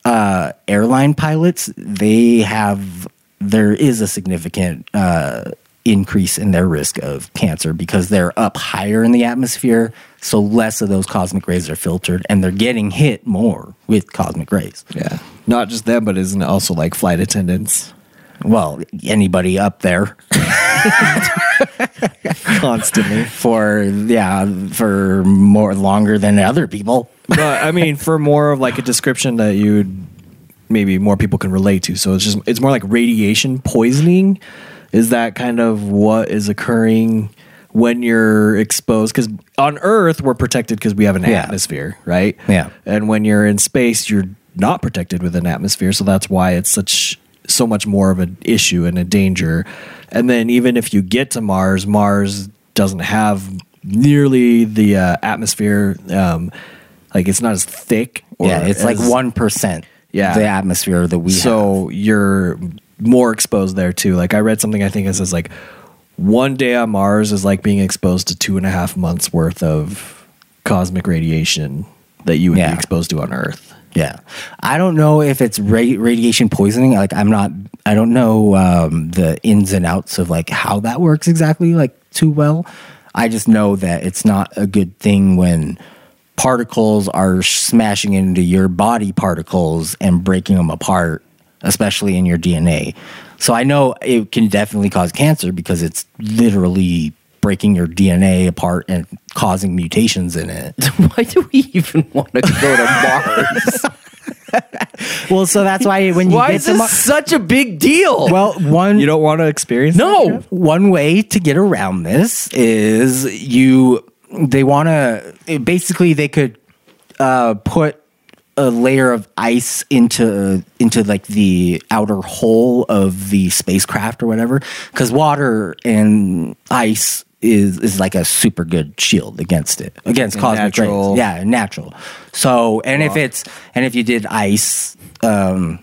uh, airline pilots they have there is a significant uh, increase in their risk of cancer because they're up higher in the atmosphere, so less of those cosmic rays are filtered, and they're getting hit more with cosmic rays. yeah, not just them, but isn't it also like flight attendants Well, anybody up there constantly? for yeah for more longer than other people. But I mean, for more of like a description that you'd maybe more people can relate to. So it's just it's more like radiation poisoning. Is that kind of what is occurring when you're exposed? Because on Earth we're protected because we have an Yeah. atmosphere, right? Yeah. And when you're in space, you're not protected with an atmosphere, so that's why it's such so much more of an issue and a danger. And then even if you get to Mars, Mars doesn't have nearly the uh, atmosphere. Um, like it's not as thick. Or yeah, it's like one percent. Yeah. the atmosphere that we have. so you're more exposed there too. Like I read something I think it says like one day on Mars is like being exposed to two and a half months worth of cosmic radiation that you would Yeah. be exposed to on Earth. Yeah, I don't know if it's ra- radiation poisoning. Like, I'm not. I don't know um, the ins and outs of like how that works exactly, like too well. I just know that it's not a good thing when particles are smashing into your body particles and breaking them apart, especially in your DNA. So I know it can definitely cause cancer because it's literally breaking your DNA apart and causing mutations in it. Why do we even want to go to Mars? well, so that's why when you Why get is to this Mar- such a big deal? well, one You don't want to experience no. one way to get around this is you they want to basically they could uh, put a layer of ice into into like the outer hull of the spacecraft or whatever because water and ice is is like a super good shield against it against a cosmic natural- rays yeah natural. So and if it's and if you did ice um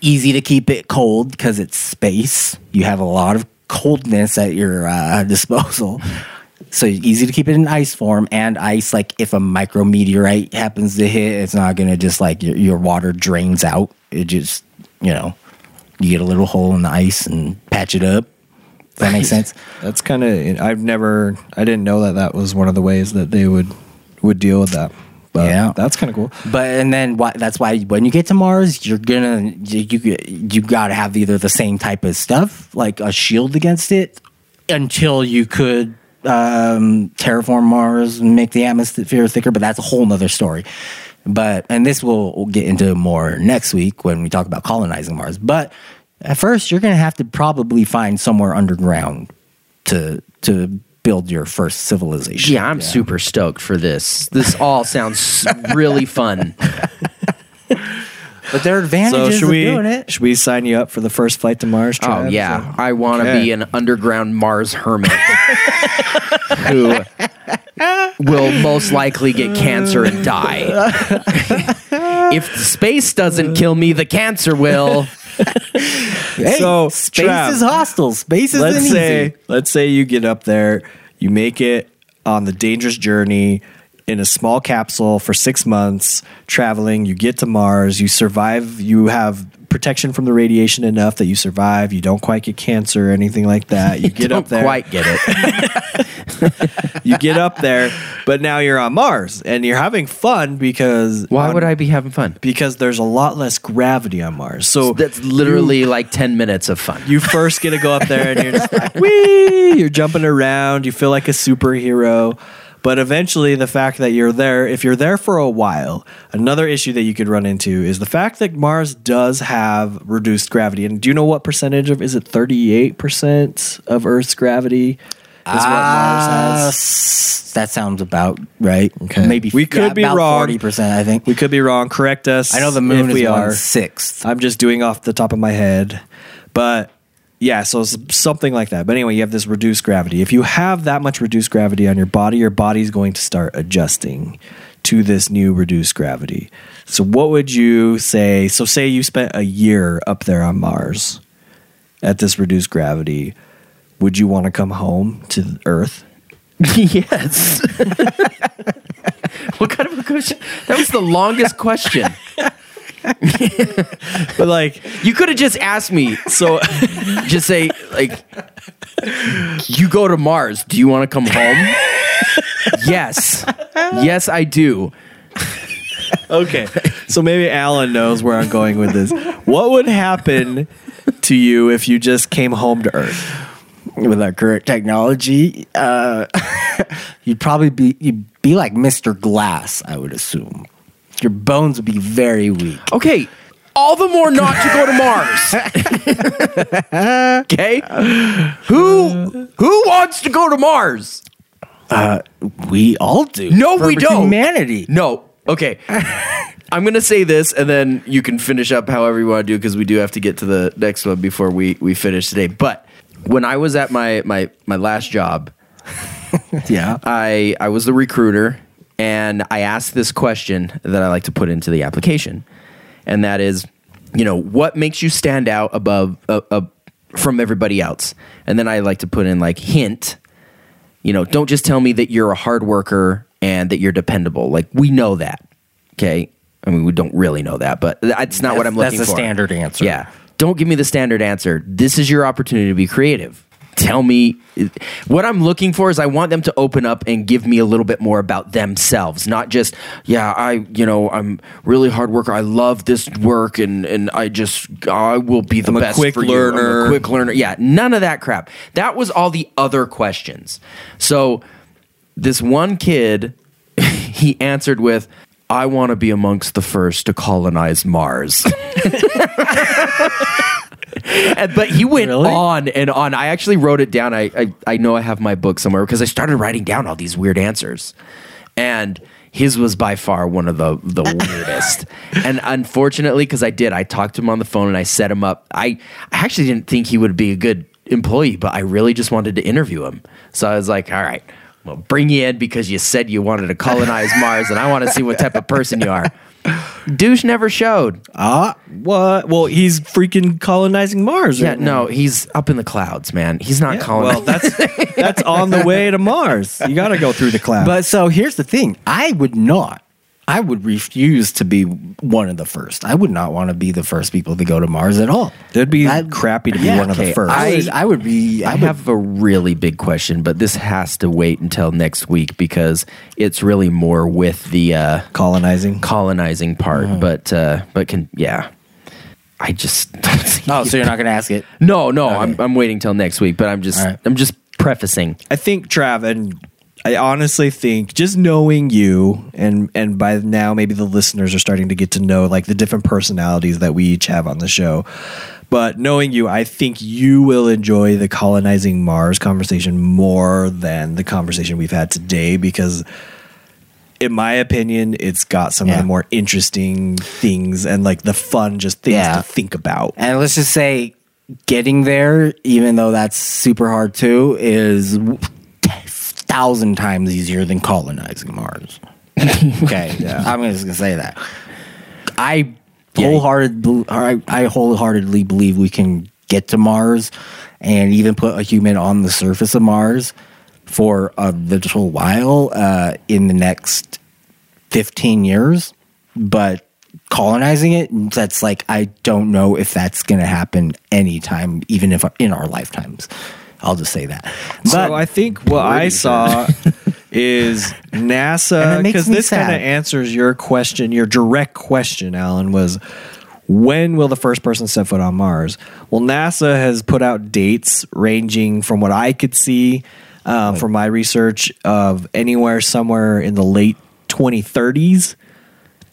easy to keep it cold because it's space you have a lot of coldness at your uh, disposal so easy to keep it in ice form and ice like if a micrometeorite happens to hit it's not gonna just like your, your water drains out it just you know you get a little hole in the ice and patch it up does that makes sense That's kind of. I've never. I didn't know that that was one of the ways that they would would deal with that. But Yeah. that's kind of cool. But and then why, that's why when you get to Mars, you're gonna you you, you got to have either the same type of stuff like a shield against it until you could um, terraform Mars and make the atmosphere thicker. But that's a whole nother story. But and this we'll, we'll get into more next week when we talk about colonizing Mars. But at first, you're gonna have to probably find somewhere underground to to build your first civilization. Yeah, I'm super stoked for this. This all sounds really fun. But there are So advantages should of we doing it. should we sign you up for the first flight to Mars? Oh Trav? yeah, I want to Okay. be an underground Mars hermit who will most likely get cancer and die. if space doesn't kill me, the cancer will. Hey, So, space Trav, is hostile. Space is let's say easy. let's say you get up there, you make it on the dangerous journey in a small capsule for six months, traveling. You get to Mars, you survive. You have protection from the radiation enough that you survive. You don't quite get cancer or anything like that. You get Don't up there, quite get it. you get up there, but now you're on Mars and you're having fun because Why on- would I be having fun? Because there's a lot less gravity on Mars. So That's literally like 10 minutes of fun. you first get to go up there and you're just like, wee, you're jumping around, you feel like a superhero. But eventually, the fact that you're there, if you're there for a while, another issue that you could run into is the fact that Mars does have reduced gravity. And do you know what percentage of is it 38% of Earth's gravity is what Mars Uh, has? that sounds about right. Okay. maybe We could be wrong. Forty percent, I think. We could be wrong. Correct us. I know the moon if is we one are. sixth. I'm just doing off the top of my head. But yeah, so it's something like that. But anyway, you have this reduced gravity. If you have that much reduced gravity on your body, your body's going to start adjusting to this new reduced gravity. So what would you say? So say you spent a year up there on Mars at this reduced gravity. Would you want to come home to Earth? yes. what kind of a question? That was the longest question. But like, You could have just asked me. so Just say, like, you go to Mars. Do you want to come home? yes. Yes, I do. Okay. So maybe Alan knows where I'm going with this. What would happen to you if you just came home to Earth? With our current technology, uh, you'd probably be you'd be like Mr. Glass. I would assume your bones would be very weak. Okay. All the more not to go to Mars. okay? Who who wants to go to Mars? Uh, We all do. No, we don't. Humanity. No. Okay. I'm gonna say this, and then you can finish up however you want to do because we do have to get to the next one before we we finish today. But when I was at my my my last job, Yeah. I I was the recruiter, and I asked this question that I like to put into the application, and that is, you know, what makes you stand out above uh, uh, from everybody else? And then I like to put in like hint, you know, don't just tell me that you're a hard worker and that you're dependable. Like we know that, okay? I mean, we don't really know that, but that's not what I'm That's- looking that's for. the standard answer. Yeah. Don't give me the standard answer. This is your opportunity to be creative. Tell me what I'm looking for is I want them to open up and give me a little bit more about themselves, not just, yeah, I, you know, I'm really hard worker. I love this work and and I just I will be the I'm a best quick for you. I'm a learner. quick learner. Yeah, none of that crap. That was all the other questions. So this one kid he answered with I want to be amongst the first to colonize Mars. And- but he went Really? on and on. I actually wrote it down. I, I I know I have my book somewhere because I started writing down all these weird answers. And his was by far one of the the weirdest. and unfortunately, because I did, I talked to him on the phone and I set him up. I I actually didn't think he would be a good employee, but I really just wanted to interview him. So I was like, all right, well, bring you in because you said you wanted to colonize Mars, and I want to see what type of person you are. Douche never showed. Ah, what? Well, he's freaking colonizing Mars. Yeah, right no, he's up in the clouds, man. He's not Yeah, colonizing. well, that's that's on the way to Mars. You got to go through the clouds. But so here's the thing: I would not. I would refuse to be one of the first. I would not want to be the first people to go to Mars at all. It'd be That- crappy to be yeah, one of the first. I, would, I would be. I, I would, have a really big question, but this has to wait until next week because it's really more with the uh, colonizing. colonizing part. Mm-hmm. But uh, but can yeah, I just Oh, so you're not going to ask it? no no. I'm I'm waiting till next week, but I'm just right. I'm just prefacing. I think Trav and I honestly think just knowing you and and by now maybe the listeners are starting to get to know like the different personalities that we each have on the show. But knowing you, I think you will enjoy the colonizing Mars conversation more than the conversation we've had today because in my opinion, it's got some of the more interesting things and like the fun just things Yeah. to think about. And let's just say, getting there, even though that's super hard too, is thousand times easier than colonizing Mars. okay, I'm just gonna say that. I wholehearted, I, I wholeheartedly believe we can get to Mars and even put a human on the surface of Mars for a little while uh, in the next 15 years, but colonizing it, that's like, I don't know if that's going to happen anytime, even if in our lifetimes. I'll just say that. But so I think what I saw is NASA because this kind of answers your question, your direct question, Alan, was when will the first person set foot on Mars? Well, NASA has put out dates ranging from what I could see um, from my research of anywhere somewhere in the late 2030s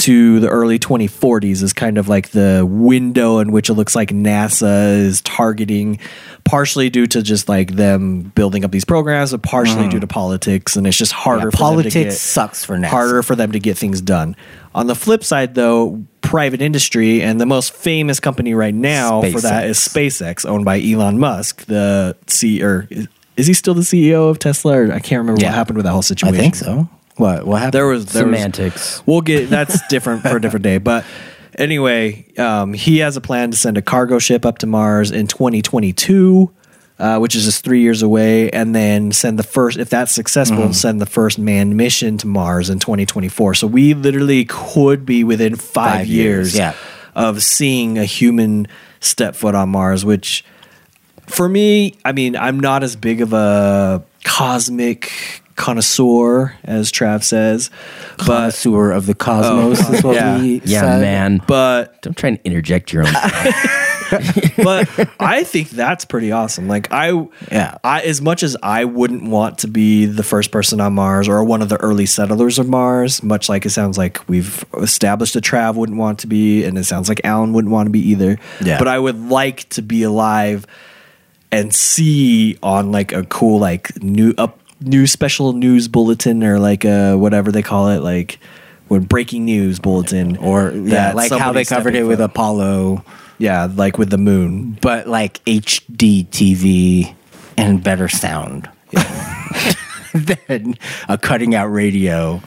to the early 2040s is kind of like the window in which it looks like NASA is targeting, partially due to just like them building up these programs, but partially due mm-hmm. to politics, and it's just harder. Yeah, for them to politics get- sucks for NASA. Harder for them to get things done. On the flip side, though, private industry and the most famous company right now for that is SpaceX, owned by Elon Musk, the C or is, he still the CEO of Tesla? Or I can't remember Yeah. what happened with that whole situation. I think so. What? What happened? There was there was- Semantics. we'll get that's different for a different day. But anyway, um, he has a plan to send a cargo ship up to Mars in 2022, uh, which is just three years away, and then send the first, if that's successful, send the first manned mission to Mars in 2024. So we literally could be within five, Five years, years, yeah. of seeing a human step foot on Mars, which for me, I mean, I'm not as big of a cosmic connoisseur as Trav says, but connoisseur of the cosmos oh, is what yeah. we Yeah, said. man. but Don't try and interject your own. but I think that's pretty awesome. Like I, Yeah. I as much as I wouldn't want to be the first person on Mars or one of the early settlers of Mars, much like it sounds like we've established that Trav wouldn't want to be, and it sounds like Alan wouldn't want to be either. Yeah. But I would like to be alive and see on like a cool like new up new special news bulletin or like a whatever they call it like when breaking news bulletin Or yeah, that like how they covered it with foot. Apollo, yeah like with the moon but like HD TV and better sound than a cutting out radio.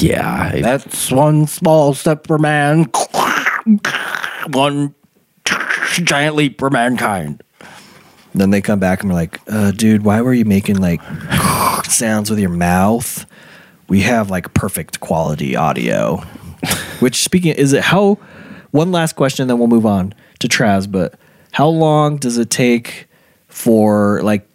yeah, I- That's one small step for man, one giant leap for mankind. Then they come back and we're like, uh, dude, why were you making like sounds with your mouth? We have like perfect quality audio. Which speaking, is it how? One last question, then we'll move on to Trav's. But how long does it take for like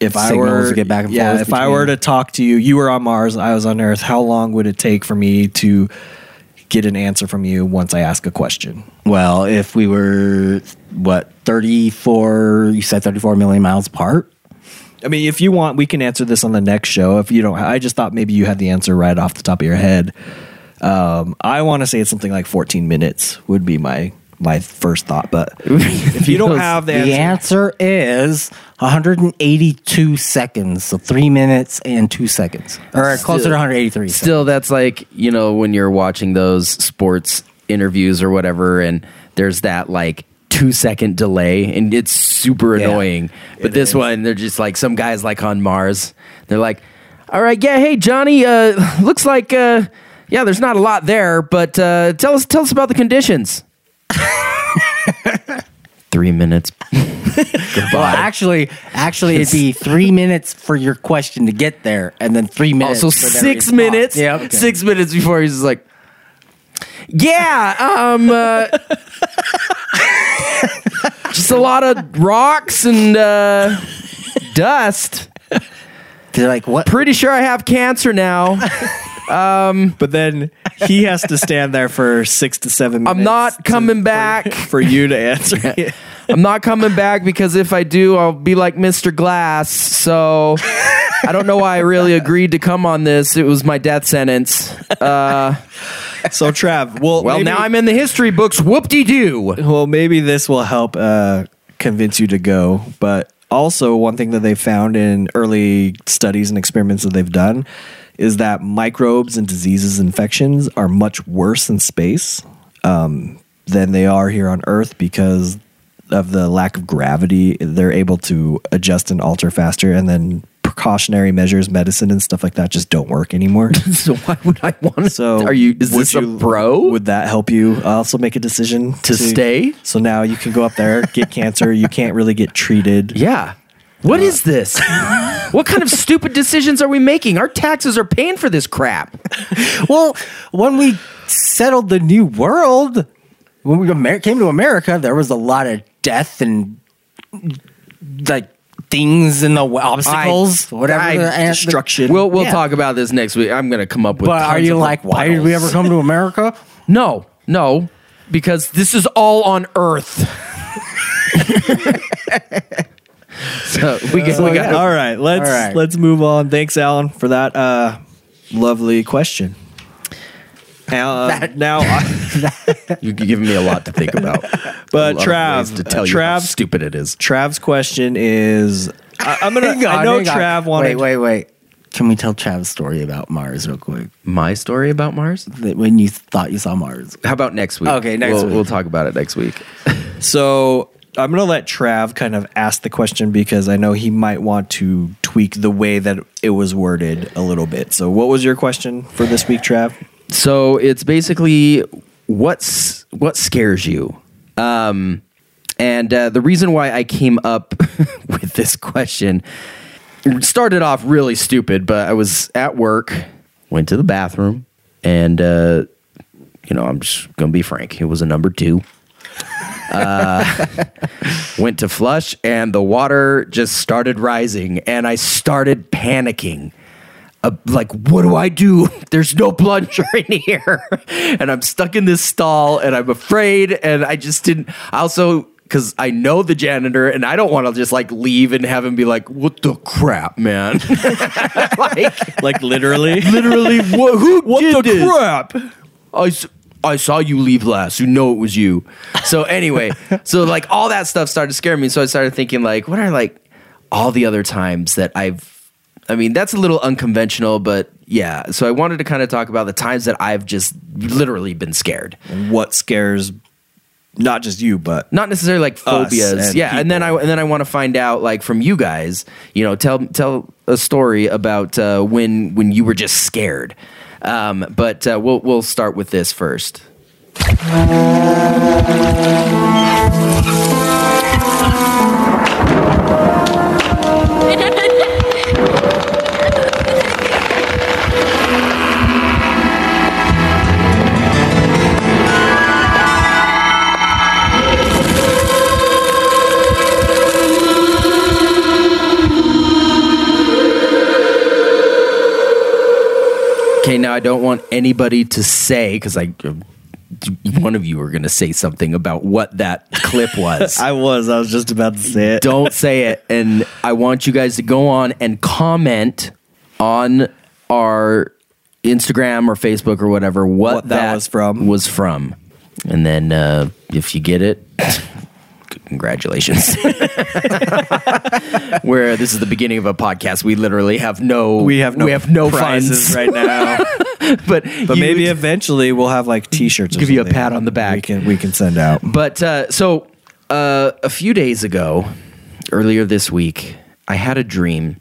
if I were to get back and yeah, forth if I were to talk to you, you were on Mars, I was on Earth. How long would it take for me to get an answer from you once I ask a question? Well, if we were what thirty four, you said thirty four million miles apart. I mean, if you want, we can answer this on the next show. If you don't, I just thought maybe you had the answer right off the top of your head. Um, I want to say it's something like 14 minutes would be my my first thought. But if you don't have the The answer, answer is 182 seconds, so three minutes and two seconds, or closer to 183. seconds. Still, that's like you know when you're watching those sports interviews or whatever, and there's that like two second delay, and it's super Yeah, annoying. But this is. one, they're just like some guys like on Mars. They're like, "All right, yeah, hey Johnny, uh, looks like uh, yeah, there's not a lot there, but uh, tell us tell us about the conditions." Three minutes. Well, actually, actually, it'd be three minutes for your question to get there, and then three minutes. Also, six minutes. Yeah, okay. Six minutes before he's like, yeah, um, uh, just a lot of rocks and uh, dust. They're like, what? Pretty sure I have cancer now. but then he has to stand there for six to seven minutes. I'm not to- coming for- back. for you to answer. it. I'm not coming back because if I do, I'll be like Mr. Glass. So I don't know why I really agreed to come on this. It was my death sentence. So Trav, well, Well, maybe- now I'm in the history books. Whoop de doo. Well, maybe this will help uh, convince you to go. But also, one thing that they found in early studies and experiments that they've done is that microbes and diseases, infections are much worse in space um, than they are here on Earth because of the lack of gravity. They're able to adjust and alter faster, and then precautionary measures, medicine, and stuff like that just don't work anymore. So why would I want to? So, are you? Is this a you- bro? Would that help you also make a decision To stay? So now you can go up there, get cancer. You can't really get treated. yeah. What is this? what kind of stupid decisions are we making? Our taxes are paying for this crap. Well, when we settled the new world, when we came to America, there was a lot of death and like things and the obstacles, whatever. I- the, Destruction. We'll we'll Yeah. talk about this next week. I'm going to come up with. But are tons you of like, why did we ever come to America? No, no, because this is all on Earth. so we got. we got All right, let's All right. let's move on. Thanks, Alan, for that uh, lovely question. Now, uh, now, I- You're giving me a lot to think about. but A Trav, to tell you how stupid it is. Trav's question is: I, I'm gonna. Hang on, I know hang on. Trav wanted. Wait, wait, wait. Can we tell Trav's story about Mars real quick? My story about Mars. That When you thought you saw Mars. How about next week? Okay, next we'll, week. We'll talk about it next week. So I'm gonna let Trav kind of ask the question because I know he might want to tweak the way that it was worded a little bit. So, what was your question for this week, Trav? So it's basically what's what scares you, um, and uh, the reason why I came up with this question started off really stupid, but I was at work, went to the bathroom, and uh, you know I'm just gonna be frank, it was a number two. Uh, went to flush, and the water just started rising, and I started panicking uh, like, what do I do? There's no plunger in here, and I'm stuck in this stall, and I'm afraid, and I just didn't. I also because I know the janitor, and I don't want to just like leave and have him be like, "What the crap, man!" like, Like literally, literally, what? Who what did the this? crap? I, s- I saw you leave last. You know it was you. So anyway, so like all that stuff started scaring me. So I started thinking like, what are like all the other times that I've I mean, that's a little unconventional, but yeah. So I wanted to kind of talk about the times that I've just literally been scared. What scares not just you, but Not necessarily like phobias. and yeah, and then I and then I want to find out like from you guys, you know, tell tell a story about uh, when when you were just scared. Um, but uh, we'll we'll start with this first. Now I don't want anybody to say because I, one of you are going to say something about what that clip was. I was. I was just about to say it. don't say it, and I want you guys to go on and comment on our Instagram or Facebook or whatever what, What that was from. Was from. and then uh, if you get it, congratulations. Where this is the beginning of a podcast, we literally have no We have no we have no prizes funds right now. but But maybe eventually we'll have like T-shirts. or Give you a pat on the back. We can we can send out. But uh, so uh, a few days ago, earlier this week, I had a dream,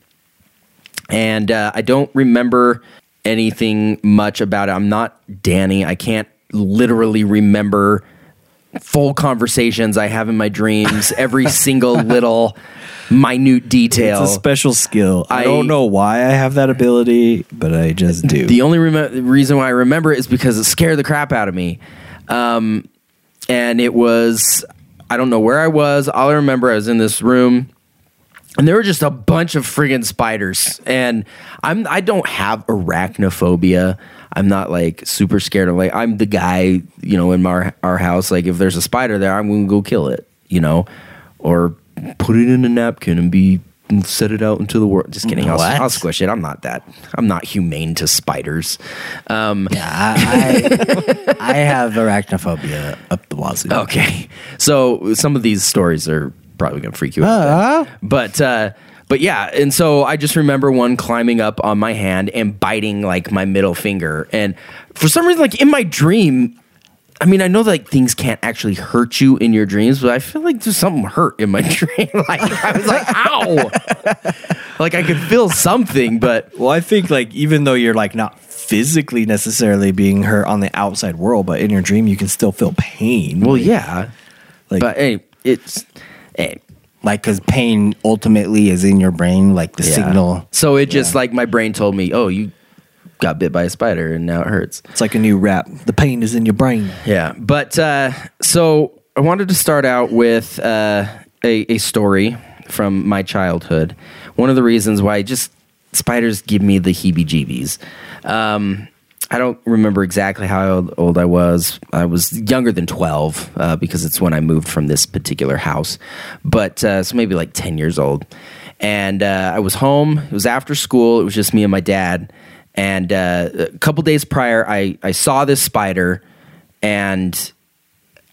and uh, I don't remember anything much about it. I'm not Danny. I can't literally remember full conversations I have in my dreams, every single little minute detail. It's a special skill. I, I- don't know why I have that ability, but I just do. The only rem- reason why I remember it is because it scared the crap out of me. Um, and it was, I don't know where I was. All I remember, I was in this room. And there were just a bunch of friggin' spiders, and I'm I don't have arachnophobia. I'm not like super scared of like I'm the guy you know in our our house. Like if there's a spider there, I'm gonna go kill it, you know, or put it in a napkin and be and set it out into the world. Just kidding. I'll, I'll squish it. I'm not that. I'm not humane to spiders. Um, Yeah, I, I, I have arachnophobia up the wazoo. Okay, so some of these stories are probably gonna freak you out. Uh, but uh but yeah and so i just remember one climbing up on my hand and biting like my middle finger. And for some reason like in my dream i mean i know like things can't actually hurt you in your dreams but i feel like there's something hurt in my dream. Like i was like ow. Like i could feel something but well, I think like even though you're like not physically necessarily being hurt on the outside world, but in your dream you can still feel pain. well yeah. Like- but hey it's hey, like, because pain ultimately is in your brain, like the yeah. signal. so it just like my brain told me oh you got bit by a spider and now it hurts It's like a new rap. The pain is in your brain. Yeah, but uh, so I wanted to start out with uh, a, a story from my childhood. One of the reasons why just spiders give me the heebie-jeebies. Um, I don't remember exactly how old, old I was. I was younger than twelve uh, because it's when I moved from this particular house, but uh, so maybe like ten years old. And uh, I was home. It was after school. It was just me and my dad. And uh, a couple days prior, I, I saw this spider, and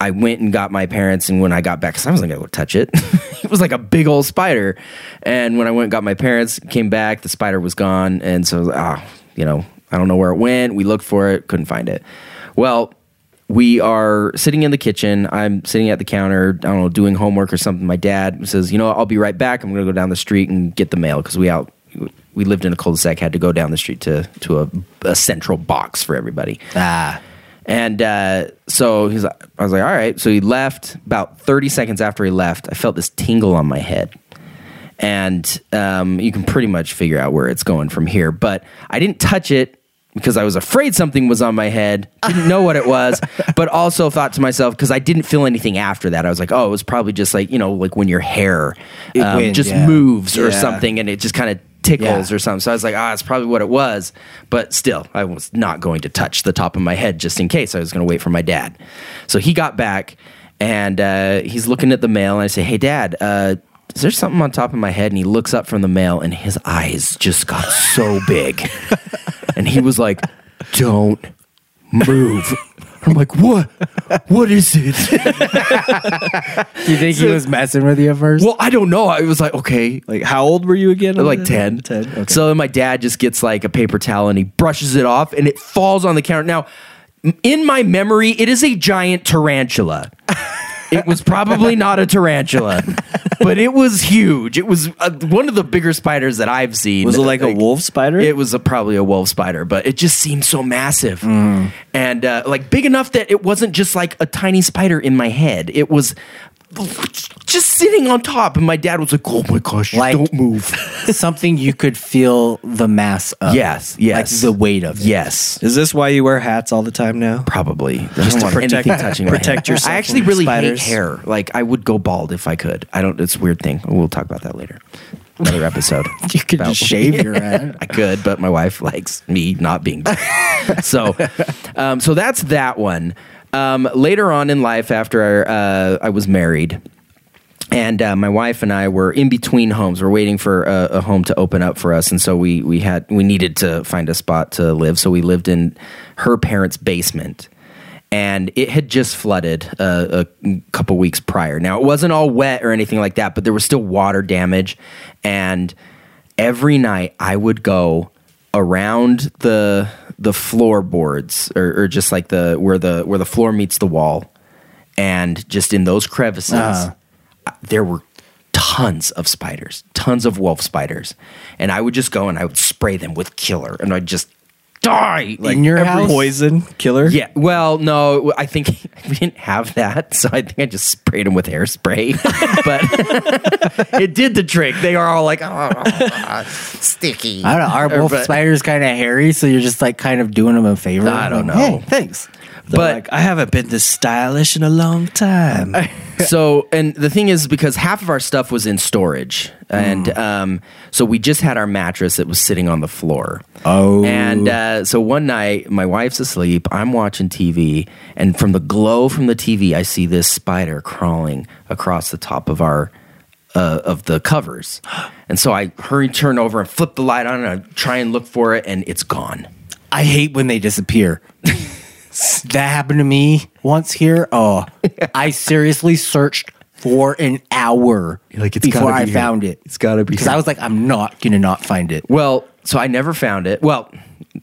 I went and got my parents, and when I got back, because I wasn't gonna go touch it, it was like a big old spider. And when I went and got my parents, came back, the spider was gone, and so ah, you know, I don't know where it went. We looked for it, couldn't find it. Well, we are sitting in the kitchen. I'm sitting at the counter, I don't know, doing homework or something. My dad says, "You know, I'll be right back. I'm going to go down the street and get the mail because we out we lived in a cul-de-sac, had to go down the street to to a, a central box for everybody." Ah, And uh, so he's like, I was like, all right. So he left. About 30 seconds after he left, I felt this tingle on my head. And um, you can pretty much figure out where it's going from here. But I didn't touch it because I was afraid something was on my head. Didn't know what it was, but also thought to myself, because I didn't feel anything after that. I was like, oh, it was probably just like, you know, like when your hair um, just yeah. moves or Yeah. something and it just kind of tickles Yeah. or something. So I was like, ah, it's probably what it was. But still, I was not going to touch the top of my head just in case. I was going to wait for my dad. So he got back and uh, he's looking at the mail. And I say, hey, dad, uh, is there something on top of my head? And he looks up from the mail and his eyes just got so big. and he was like, don't move. I'm like, what? What is it? do you think he was messing with you at first? well, I don't know. I was like, okay. Like how old were you again? like 10. 10. Okay. So then my dad just gets like a paper towel and he brushes it off and it falls on the counter. Now, in my memory, it is a giant tarantula. It was probably not a tarantula, but it was huge. It was uh, one of the bigger spiders that I've seen. was it like, a wolf spider? It was a, probably a wolf spider, but it just seemed so massive Mm. and uh, like big enough that it wasn't just like a tiny spider in my head. It was just sitting on top, and my dad was like, "Oh my gosh, Like- don't move." Something you could feel the mass of. Yes, yes. Like the weight of it. Yes, Is this why you wear hats all the time now? probably. Just to protect- anything touching protect yourself I actually from really spiders. hate hair. Like I would go bald if I could. I don't. It's a weird thing. We'll talk about that later. Another episode. You could just shave your head. I could, but my wife likes me not being bald. so, um, so that's that one. Um, later on in life, after uh, I was married, and uh, my wife and I were in between homes. We're waiting for a, a home to open up for us, and so we we had we needed to find a spot to live. So we lived in her parents' basement, and it had just flooded uh, a couple weeks prior. Now it wasn't all wet or anything like that, but there was still water damage. And every night I would go around the the floorboards or, or just like the where the where the floor meets the wall, and just in those crevices, Uh-huh. there were tons of spiders, tons of wolf spiders, and I would just go and I would spray them with killer, and I'd just die like In your house? Poison killer. yeah, well, no, I think we didn't have that, so I think I just sprayed them with hairspray. but it did the trick. They are all like, oh, sticky. I don't know. Are both But- spiders kind of hairy? So you're just like kind of doing them a favor? I don't Like, know. Hey, thanks. They're But- like, I haven't been this stylish in a long time. so and the thing is because half of our stuff was in storage and um, so we just had our mattress that was sitting on the floor Oh. and uh, so one night my wife's asleep i'm watching tv and from the glow from the tv i see this spider crawling across the top of our uh, of the covers and so i hurry turn over and flip the light on and i try and look for it and it's gone I hate when they disappear. that happened to me once here. Oh, I seriously searched for an hour like, it's before gotta I be here. found it. It's gotta be because here. I was like, I'm not gonna not find it. Well, so I never found it. Well,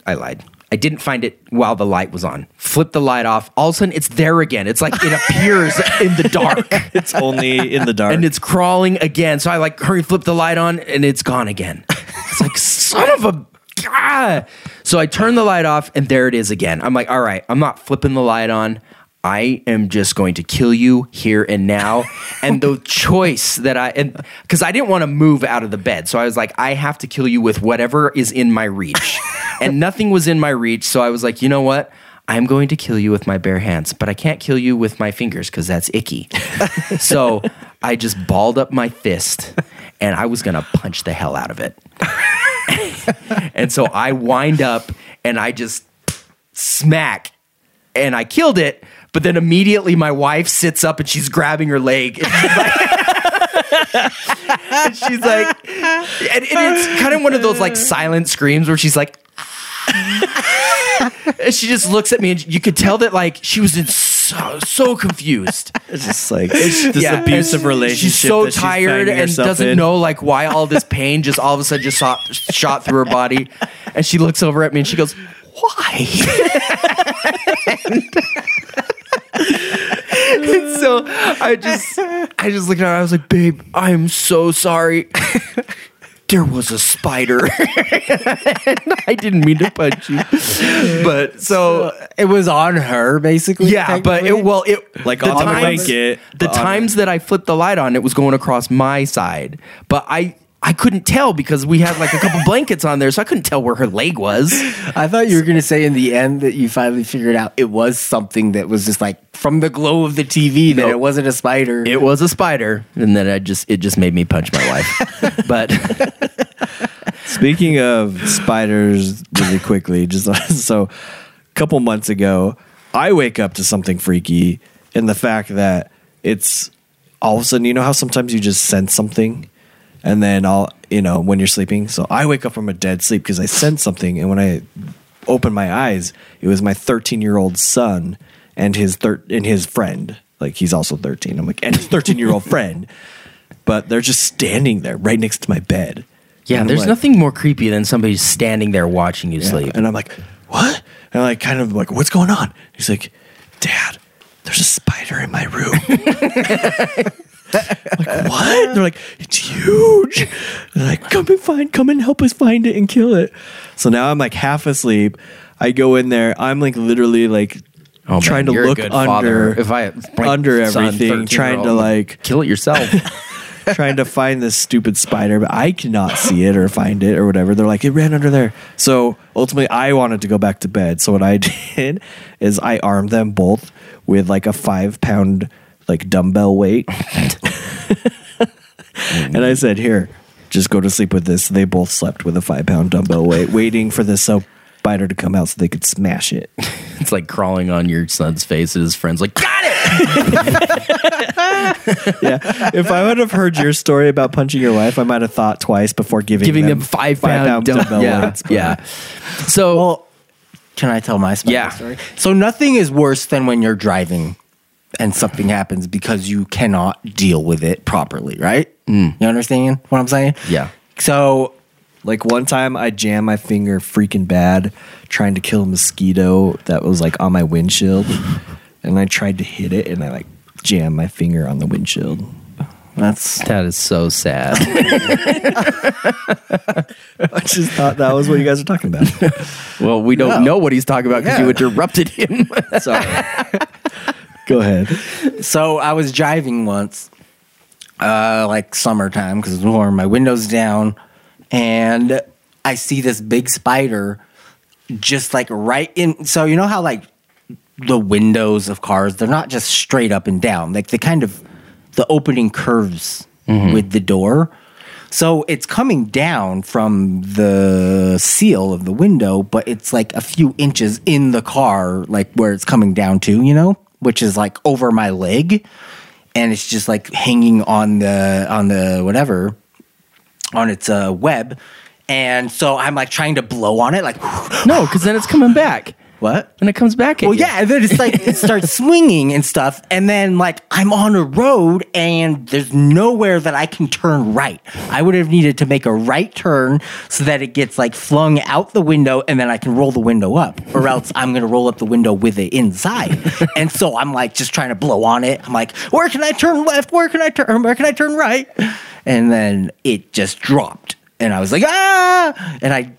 I lied. I didn't find it while the light was on. Flip the light off. All of a sudden, it's there again. It's like it appears in the dark it's only in the dark. and it's crawling again. So I like hurry, flip the light on, and it's gone again. It's like son of a. Ah. So I turn the light off, and there it is again. I'm like, all right, I'm not flipping the light on. I am just going to kill you here and now. and the choice that I and because I didn't want to move out of the bed, so I was like, I have to kill you with whatever is in my reach, and nothing was in my reach. So I was like, you know what? I'm going to kill you with my bare hands, but I can't kill you with my fingers because that's icky. so I just balled up my fist and I was going to punch the hell out of it. And so I wind up and I just smack and I killed it. But then immediately my wife sits up and she's grabbing her leg. And she's like, and she's like and, and it's kind of one of those like silent screams where she's like, and she just looks at me and you could tell that like she was in so so confused. It's just like it's this Yeah, abusive relationship. She's so tired finding and doesn't in. know like why all this pain just all of a sudden just shot, shot through her body. And she looks over at me and she goes, "Why?" And so I just I just looked at her. I was like, "Babe, I am so sorry." There was a spider. I didn't mean to punch you, but so It was on her, basically. yeah, but it well, it Like the on the blanket, The times that I flipped the light on, it was going across my side, but I I couldn't tell because we had like a couple blankets on there, so I couldn't tell where her leg was. I thought you were gonna say in the end that you finally figured out it was something that was just like from the glow of the TV that Nope. it wasn't a spider. It was a spider, and then I just it just made me punch my wife. but Speaking of spiders, really quickly, just so a couple months ago, I wake up to something freaky in the fact that it's all of a sudden, you know how sometimes you just sense something and then I'll, you know, when you're sleeping. So I wake up from a dead sleep because I sense something. And when I opened my eyes, it was my 13 year old son and his thir- and his friend. Like he's also 13. I'm like, and his 13 year old friend. But they're just standing there right next to my bed. yeah, there's like- nothing more creepy than somebody standing there watching you yeah. sleep. And I'm like, what? And I'm like, kind of like, what's going on? He's like, Dad, there's a spider in my room. like, what? They're like, it's huge. They're like, come and find, come and help us find it and kill it. So now I'm like half asleep. I go in there. I'm like literally like Oh, man, trying to look under, father. If I under everything, trying to like kill it yourself. trying to find this stupid spider, but I cannot see it or find it or whatever. They're like, it ran under there. So ultimately, I wanted to go back to bed. So what I did is I armed them both with like a five pound like dumbbell weight, and I said, "Here, just go to sleep with this." They both slept with a five pound dumbbell weight, waiting for the spider to come out so they could smash it. it's like crawling on your son's face, and his friends like, got it. yeah. If I would have heard your story about punching your wife, I might have thought twice before giving giving them, them five pound, dumb- dumbbell yeah, weights. but- yeah. So Can I tell my spider Yeah. story? So nothing is worse than when you're driving and something happens because you cannot deal with it properly, right? Mm. You understand what I'm saying? Yeah. So Like one time I jammed my finger freaking bad trying to kill a mosquito that was like on my windshield. And I tried to hit it and I like jammed my finger on the windshield. that's That is so sad. I just thought that was what you guys were talking about. well, we don't know what he's talking about because you interrupted him. Sorry. Go ahead. so I was driving once, uh, like summertime because it's warm. My windows down, and I see this big spider, just like right in. So you know how like the windows of cars, they're not just straight up and down. Like they kind of the opening curves with the door. So it's coming down from the seal of the window, but it's like a few inches in the car, like where it's coming down to, you know, which is like over my leg, and it's just like hanging on the on the whatever on its uh, web. And so I'm like trying to blow on it, like no, because then it's coming back. what? And it comes back at Well, you. yeah, and then it's like it starts swinging and stuff, and then like I'm on a road and there's nowhere that I can turn right. I would have needed to make a right turn so that it gets like flung out the window, and then I can roll the window up, or else I'm gonna roll up the window with it inside. and so I'm like just trying to blow on it. I'm like, where can I turn left? Where can I turn? Where can I turn right? And then it just dropped, and I was like, ah! And I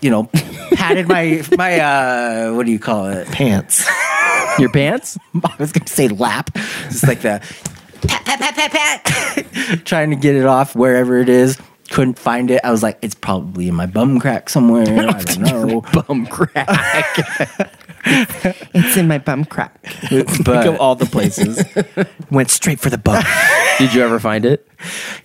you know, patted my my uh what do you call it? Pants. Your pants? I was gonna say lap. Just like the pat pat pat pat pat trying to get it off wherever it is. Couldn't find it. I was like, it's probably in my bum crack somewhere. I don't know. Bum crack. it's in my bum crack. Think of all the places. Went straight for the bum. Did you ever find it?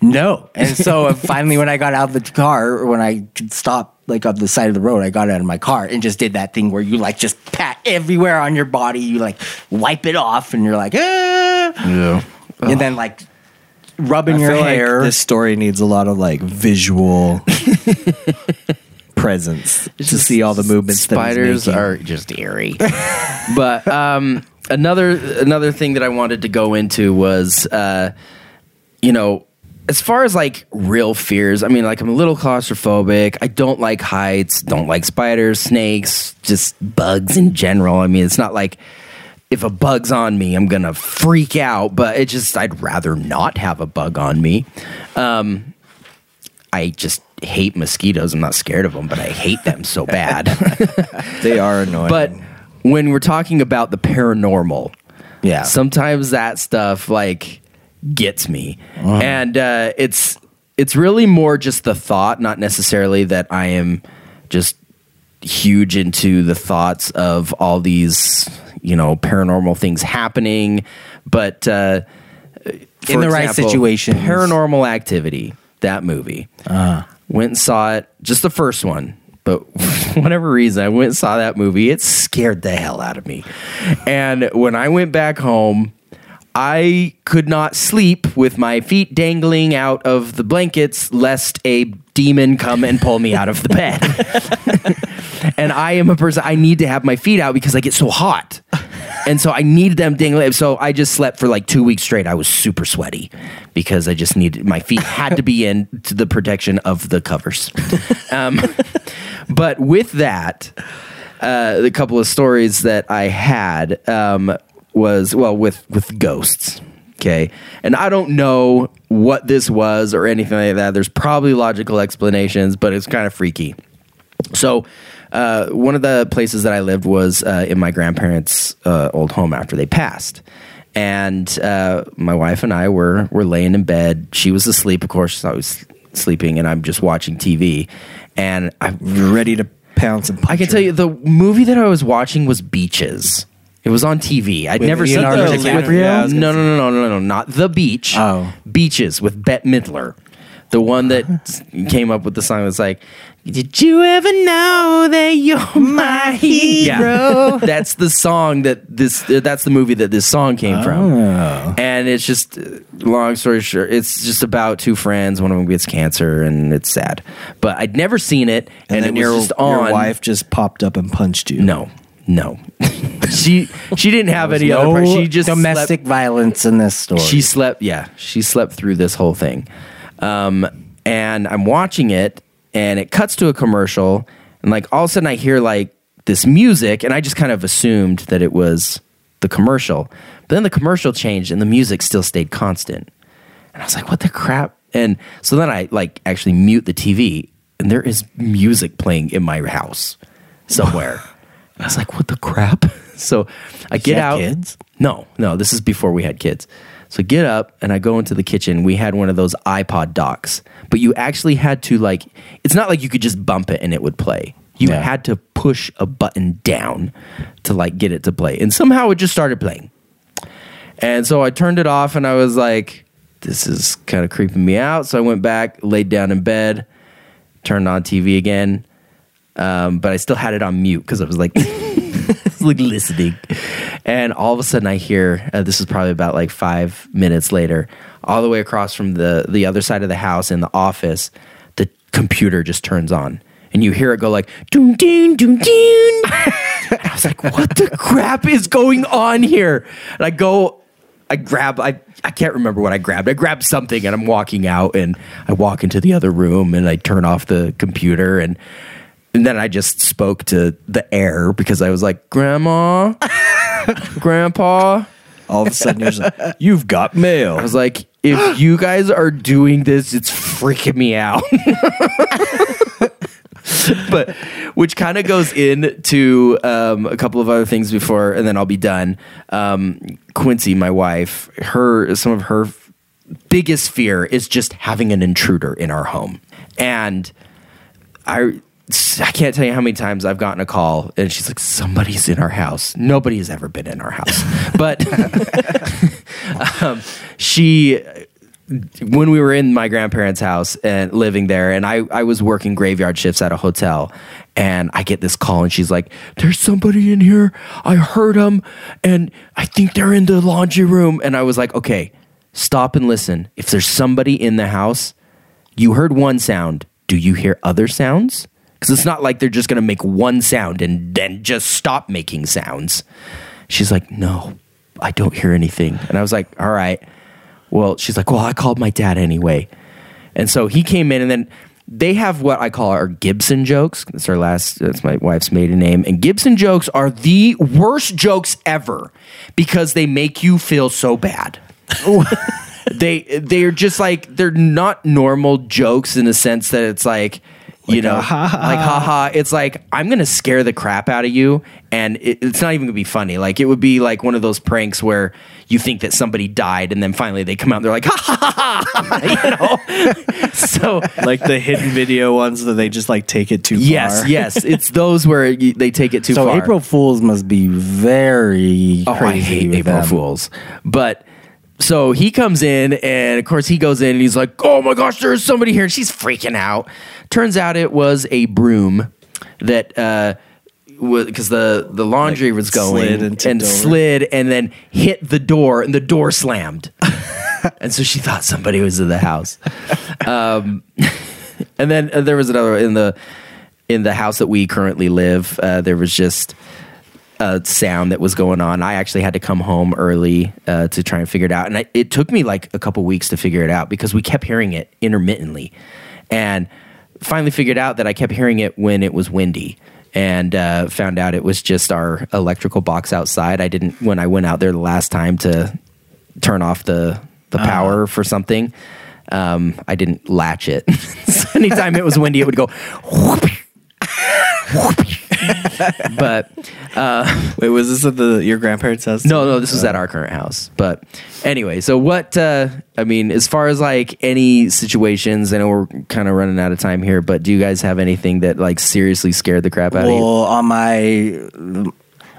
No. And so finally when I got out of the car, when I could stop like on the side of the road, I got out of my car and just did that thing where you like just pat everywhere on your body, you like wipe it off and you're like, ah. Yeah. and then like rubbing I your feel like hair. this story needs a lot of like visual presence to see all the movements. Spiders are just eerie. but um, another another thing that I wanted to go into was, uh, you know, as far as like real fears. I mean, like I'm a little claustrophobic. I don't like heights. Don't like spiders, snakes, just bugs in general. I mean, it's not like if a bug's on me, I'm gonna freak out. But it just I'd rather not have a bug on me. Um, I just hate mosquitoes. I'm not scared of them, but I hate them so bad. They are annoying. But when we're talking about the paranormal, yeah. sometimes that stuff like gets me, and uh, it's it's really more just the thought, not necessarily that I am just huge into the thoughts of all these you know paranormal things happening, but uh, for In the right situation, paranormal activity, that movie. Went and saw it, just the first one. But whatever reason, I went and saw that movie. It scared the hell out of me. And when I went back home, I could not sleep with my feet dangling out of the blankets lest a demon come and pull me out of the bed. and I am a person, I need to have my feet out because I get so hot. And so I need them dangling. So I just slept for like two weeks straight. I was super sweaty because I just needed my feet had to be in to the protection of the covers. Um, but with that, uh, the couple of stories that I had um, was well with with ghosts. Okay, and I don't know what this was or anything like that. There's probably logical explanations, but it's kind of freaky. So, uh, one of the places that I lived was uh, in my grandparents' uh, old home after they passed, and uh, my wife and I were were laying in bed. She was asleep, of course. I was sleeping, and I'm just watching TV, and I You're ready to pounce and punch I can tell you the movie that I was watching was Beaches. It was on TV. I'd With never seen Leonardo it. DiCaprio? Yeah, no, no, no, no, no, no, not the beach. Oh. Beaches with Bette Midler, the one that came up with the song that's like, Did you ever know that you're my hero? Yeah. that's the song that this. uh, That's the movie that this song came from. And it's just, uh, long story short, it's just about two friends. One of them gets cancer, and it's sad. But I'd never seen it, and, And, it was your, just on. your wife just popped up and punched you. No, no. she she didn't have any other. No Part. She just domestic slept- violence in this story. she slept. Yeah, she slept through this whole thing. Um, and I'm watching it, and it cuts to a commercial, and like all of a sudden I hear like this music, and I just kind of assumed that it was the commercial. But then the commercial changed, and the music still stayed constant. And I was like, "What the crap?" And so then I like actually mute the TV, and there is music playing in my house somewhere. I was like, "What the crap?" So I get out. kids? No, no, this is before we had kids. So get up and I go into the kitchen. We had one of those iPod docks, but you actually had to like it's not like you could just bump it and it would play. You Yeah. had to push a button down to like get it to play. And somehow it just started playing. And so I turned it off and I was like this is kind of creeping me out. So I went back, laid down in bed, turned on TV again. Um, but I still had it on mute because I was like, like listening. And all of a sudden, I hear uh, this is probably about like five minutes later, all the way across from the the other side of the house in the office, the computer just turns on, and you hear it go like doon doon doon doon. I was like, what the crap is going on here? And I go, I grab, I, I can't remember what I grabbed. I grabbed something and I'm walking out and I walk into the other room and I turn off the computer and, and then I just spoke to the air because I was like, Grandma, Grandpa. All of a sudden, you're just like, you've got mail. I was like, if you guys are doing this, it's freaking me out. but which kind of goes into um, a couple of other things before, and then I'll be done. Um, Quincy, my wife, her some of her f- biggest fear is just having an intruder in our home, and I. I can't tell you how many times I've gotten a call and she's like, somebody's in our house. Nobody has ever been in our house. But um, she when we were in my grandparents' house and living there, and I, I was working graveyard shifts at a hotel, and I get this call, and she's like, There's somebody in here. I heard them, and I think they're in the laundry room. And I was like, Okay, stop and listen. If there's somebody in the house, you heard one sound. Do you hear other sounds? Because it's not like they're just going to make one sound and then just stop making sounds. She's like, No, I don't hear anything. And I was like, All right. Well, she's like, well, I called my dad anyway. And so he came in and then they have what I call our Gibson jokes. That's our last, that's my wife's maiden name. And Gibson jokes are the worst jokes ever because they make you feel so bad. they they're just like they're not normal jokes in the sense that it's like you know, like haha. It's like I'm gonna scare the crap out of you, and it, it's not even gonna be funny. Like it would be like one of those pranks where you think that somebody died, and then finally they come out and they're like ha ha ha, ha you know. so like the hidden video ones that they just like take it too yes, far. yes, yes, it's those where you, they take it too so far. April Fools must be very Oh, crazy. I hate April them. Fools. But so he comes in, and of course he goes in, and he's like, "Oh my gosh, there's somebody here!" And she's freaking out. Turns out it was a broom that uh, was because the the laundry was going slid and door. slid, and then hit the door, and the door slammed. and so she thought somebody was in the house. Um, and then uh, there was another in the in the house that we currently live. Uh, there was just a sound that was going on. I actually had to come home early uh, to try and figure it out, and I, it took me like a couple weeks to figure it out because we kept hearing it intermittently, and finally figured out that I kept hearing it when it was windy. And uh, found out it was just our electrical box outside. I didn't when I went out there the last time to turn off the the power for something. Um, I didn't latch it. so anytime it was windy, it would go. whoop, whoop. but Wait, was this at the your grandparents' house? no, no, this was at our current house. But anyway, so what? Uh, I mean, as far as like any situations, I know we're kind of running out of time here, but do you guys have anything that like seriously scared the crap out of you? Well, on my,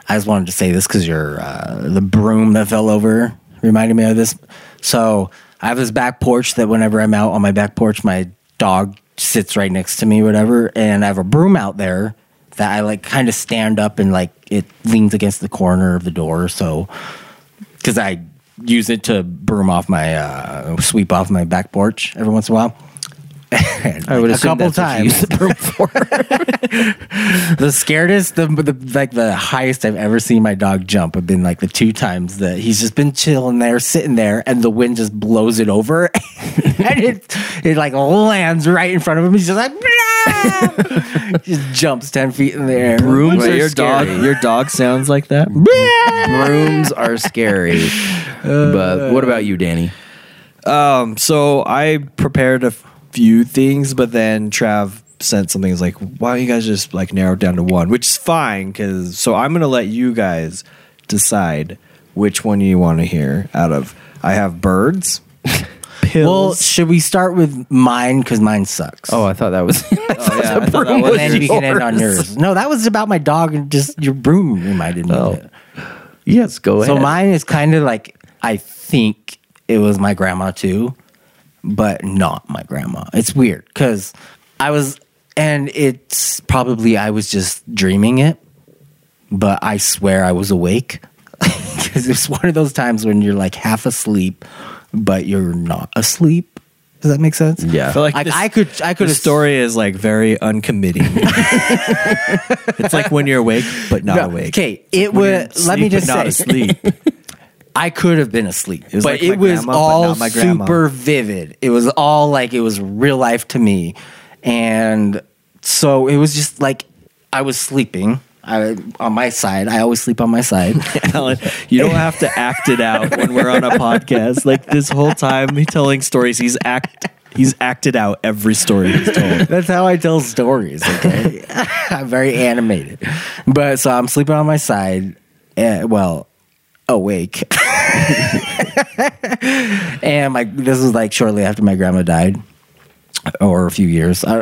I just wanted to say this because you're uh, the broom that fell over reminded me of this. So I have this back porch that whenever I'm out on my back porch, my dog sits right next to me, whatever. And I have a broom out there that I like kind of stand up and like it leans against the corner of the door. So, because I use it to broom off my, uh, sweep off my back porch every once in a while. And, I would like, assume that's what you use the broom for. the scaredest, the, the like the highest I've ever seen my dog jump have been like the two times that he's just been chilling there, sitting there, and the wind just blows it over, and it it like lands right in front of him. He's just like, "Blah!" just jumps ten feet in the air. Brooms Wait, are your dog, scary. your dog sounds like that. Brooms are scary. but what about you, Danny? Um, so I prepared a few things, but then Trav sent something. He's like, "Why don't you guys just like narrow it down to one?" Which is fine because so I'm gonna let you guys decide which one you want to hear. Out of I have birds, pills. Well, should we start with mine because mine sucks? Oh, I thought that was. Oh, yeah, I thought that was was and then we can end on yours. yours. No, that was about my dog and just your broom reminded me. Oh, of it. yes, go ahead. So mine is kind of like I think it was my grandma too, but not my grandma. It's weird because I was, and it's probably I was just dreaming it, but I swear I was awake because it's one of those times when you're like half asleep, but you're not asleep. Does that make sense? Yeah. I feel like Like this- I could, I could. the story is like very uncommitting. it's like when you're awake but not awake. Okay, it When you're was. Let me just but not say, asleep. I could have been asleep, was but like it my was grandma, all grandma. super vivid. It was all like it was real life to me, and so it was just like I was sleeping. I on my side. I always sleep on my side. Alan, you don't have to act it out when we're on a podcast. Like this whole time, he telling stories. He's act. He's acted out every story he's told. That's how I tell stories. Okay, I'm very animated, but so I'm sleeping on my side. Uh, well, awake, and my this was like shortly after my grandma died, or a few years.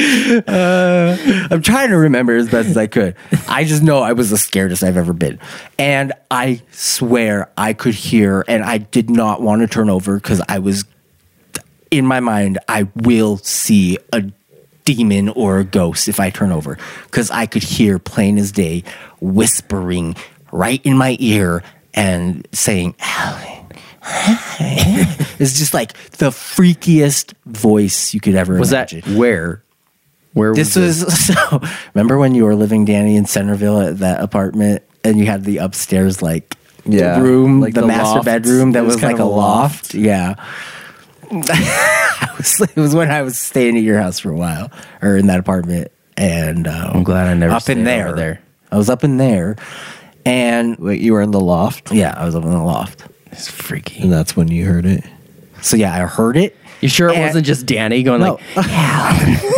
Uh, I'm trying to remember as best as I could. I just know I was the scaredest I've ever been. And I swear I could hear, and I did not want to turn over because I was in my mind, I will see a demon or a ghost if I turn over because I could hear plain as day whispering right in my ear and saying, Alan. it's just like the freakiest voice you could ever was that imagine. where? Where This was, was so. Remember when you were living, Danny, in Centerville at that apartment, and you had the upstairs like Yeah, room, like the, the master loft. bedroom that was was, like a a loft. Yeah, was, it was when I was staying at your house for a while, or in that apartment, and um, I'm glad I never up in there. there. I was up in there, and Wait, you were in the loft, yeah, I was up in the loft. It's freaky. and that's when you heard it. So yeah, I heard it. You sure it And- wasn't just Danny going No, like,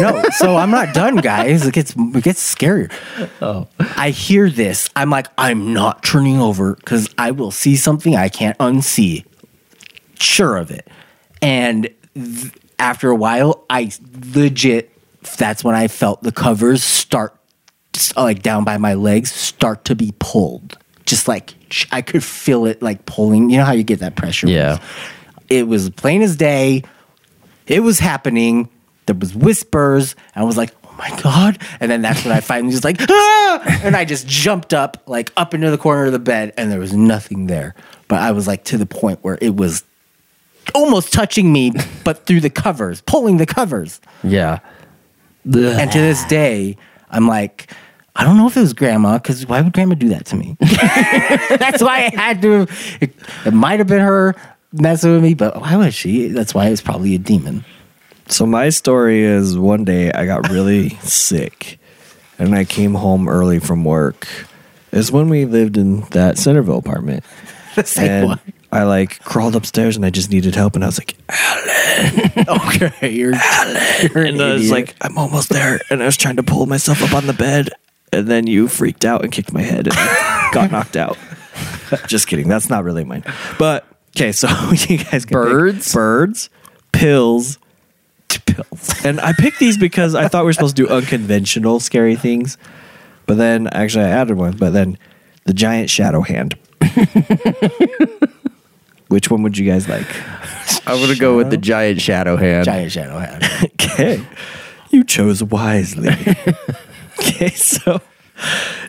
no. So I'm not done, guys. It gets it gets scarier. Oh, I hear this. I'm like, I'm not turning over because I will see something I can't unsee. Sure of it. And th- after a while, I legit. That's when I felt the covers start, s- like down by my legs, start to be pulled. Just like I could feel it, like pulling. You know how you get that pressure? Yeah. It was plain as day it was happening. There was whispers. I was like, oh my God. And then that's when I finally was like, ah! And I just jumped up, like up into the corner of the bed, and there was nothing there. But I was like to the point where it was almost touching me, but through the covers, pulling the covers. yeah. And to this day, I'm like, I don't know if it was grandma, because why would grandma do that to me? That's why I had to. It, it might have been her messing with me, but why was she? That's why it's probably a demon. So my story is one day I got really sick, and I came home early from work. It's when we lived in that Centerville apartment, The same and one. I like crawled upstairs and I just needed help, and I was like, Alan, Okay, you're, you're and I was like, I'm almost there, and I was trying to pull myself up on the bed, and then you freaked out and kicked my head and got knocked out. just kidding, that's not really mine. But okay, so you guys can pick Birds? birds, pills, pills, and I picked these because I thought we were supposed to do unconventional scary things, but then actually I added one, but then the giant shadow hand. Which one would you guys like? I'm gonna go with the giant shadow hand. Giant shadow hand. Okay. You chose wisely. okay, so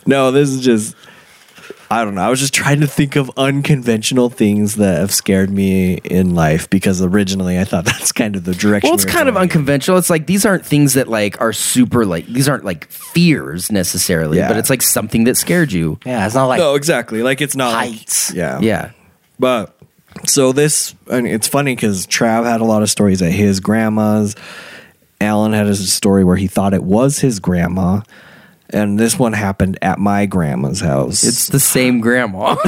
no, this is just I don't know. I was just trying to think of unconventional things that have scared me in life because originally I thought that's kind of the direction. Well, it's we were kind of unconventional. It's like these aren't things that like are super like these aren't like fears necessarily, Yeah. but it's like something that scared you. Yeah, it's not like No, exactly. Like it's not like- heights. yeah. Yeah. But so this, and it's funny because Trav had a lot of stories at his grandma's. Alan had a story where he thought it was his grandma, and this one happened at my grandma's house. It's the same grandma.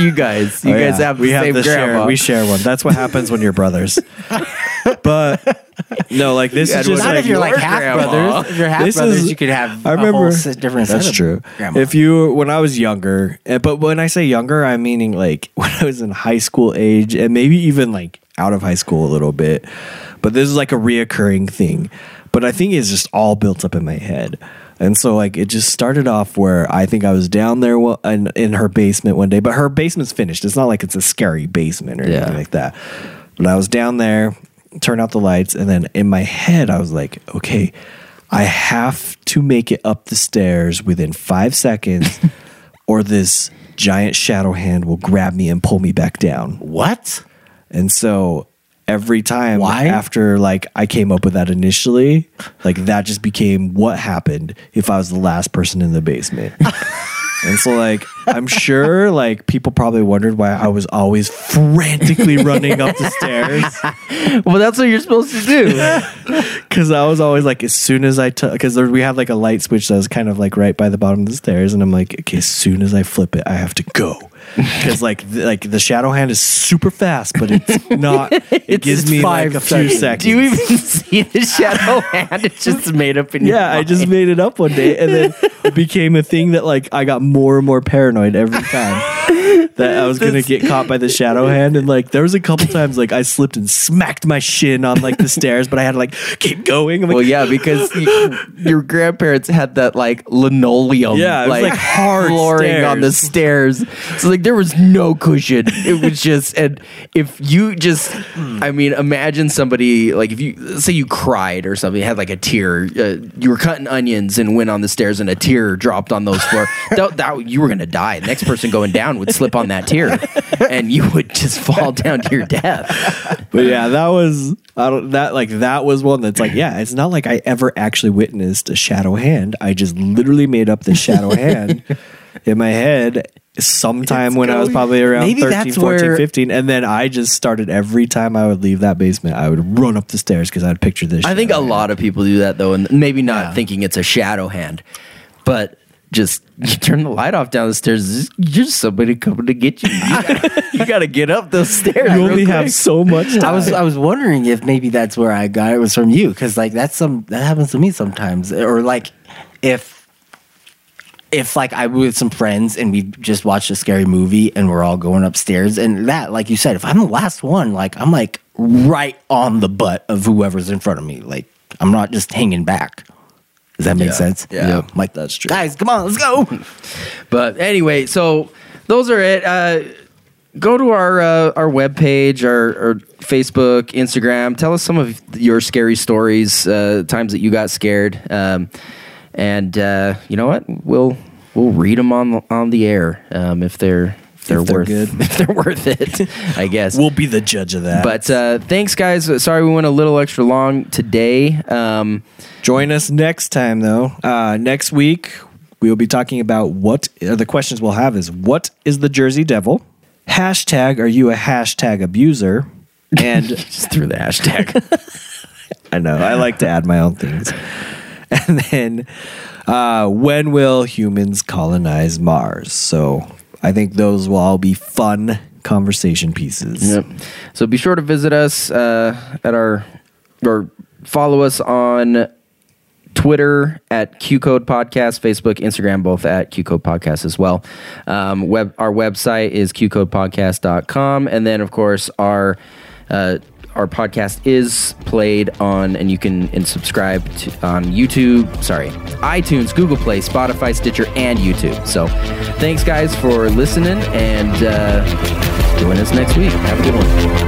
you guys, you Oh, guys yeah. have the we same have grandma. share. We share one. That's what happens when you're brothers. but no, like this is just Not like if you're like half grandma. brothers. If you're half This brothers, is- you could have. I remember different. That's true. grandma. If you when I was younger, eh, but when I say younger, I'm meaning like when I was in high school age and maybe even like out of high school a little bit. But this is like a reoccurring thing. But I think it's just all built up in my head. And so like it just started off where I think I was down there in, in her basement one day, but her basement's finished. It's not like it's a scary basement or Yeah. anything like that. But I was down there, turned out the lights, and then in my head I was like, okay, I have to make it up the stairs within five seconds, or this giant shadow hand will grab me and pull me back down. what? And so every time Why? after like I came up with that initially, like that just became what happened if I was the last person in the basement. and so like I'm sure like people probably wondered why I was always frantically running up the stairs well, that's what you're supposed to do. because I was always like as soon as I took because we have like a light switch that was kind of like right by the bottom of the stairs and I'm like okay as soon as I flip it I have to go because like the, like the shadow hand is super fast but it's not it gives me like a few seconds. Do you even see the shadow hand? It's just made up in your yeah I just made it up one day and then it became a thing that like I got more and more paranoid every time that I was gonna get caught by the shadow hand and like there was a couple times like I slipped and smacked my shin on like the stairs but I had to like keep going I'm like, Well, yeah, because you, your grandparents had that like linoleum, Yeah, it was, like, hard flooring on the stairs. So like there was no cushion. It was just, and if you just, I mean, imagine somebody like if you say you cried or something, had like a tear, uh, you were cutting onions and went on the stairs and a tear dropped on those floor. that, that you were gonna die. The next person going down would slip on that tear, and you would just fall down to your death. But yeah, that was I don't that like that was one that's like yeah, it's not like I ever actually witnessed a shadow hand. I just literally made up the shadow hand in my head sometime when I was probably around Maybe 13, that's 14, where- 15 and then I just started every time I would leave that basement, I would run up the stairs cuz I'd picture this. I think a hand. lot of people do that though, and maybe not thinking it's a shadow hand, but just you turn the light off down the stairs. There's just somebody coming to get you. You gotta, you gotta get up those stairs. you real only have quick. so much time. I was I was wondering if maybe that's where I got it was from you because like that's some that happens to me sometimes or like if if like I with some friends and we just watched a scary movie and we're all going upstairs and that like you said if I'm the last one like I'm like right on the butt of whoever's in front of me like I'm not just hanging back. Does that make sense? Yeah. I'm like That's true. Guys, come on, let's go. But anyway, so those are it. Uh, go to our uh, our webpage, our, our Facebook, Instagram. Tell us some of your scary stories, uh, times that you got scared, um, and uh, you know what? We'll we'll read them on on the air um, if they're they're, they're worth good. if they're worth it. I guess. we'll be the judge of that. but uh, thanks, guys. Sorry we went a little extra long today. Um, Join us next time, though. Uh, next week, we will be talking about what uh, the questions we'll have is what is the Jersey Devil? Hashtag, are you a hashtag abuser? And just through the hashtag. I know, I like to add my own things. And then, uh, when will humans colonize Mars? So I think those will all be fun conversation pieces. Yep. So be sure to visit us uh, at our or follow us on Twitter at Q Code Podcast, Facebook, Instagram, both at Q Code Podcast as well. Um, web our website is qcodepodcast.com. And then of course our uh, our podcast is played on and you can and subscribe to, on YouTube, sorry, iTunes, Google Play, Spotify, Stitcher, and YouTube. So thanks guys for listening and uh, join us next week. Have a good one.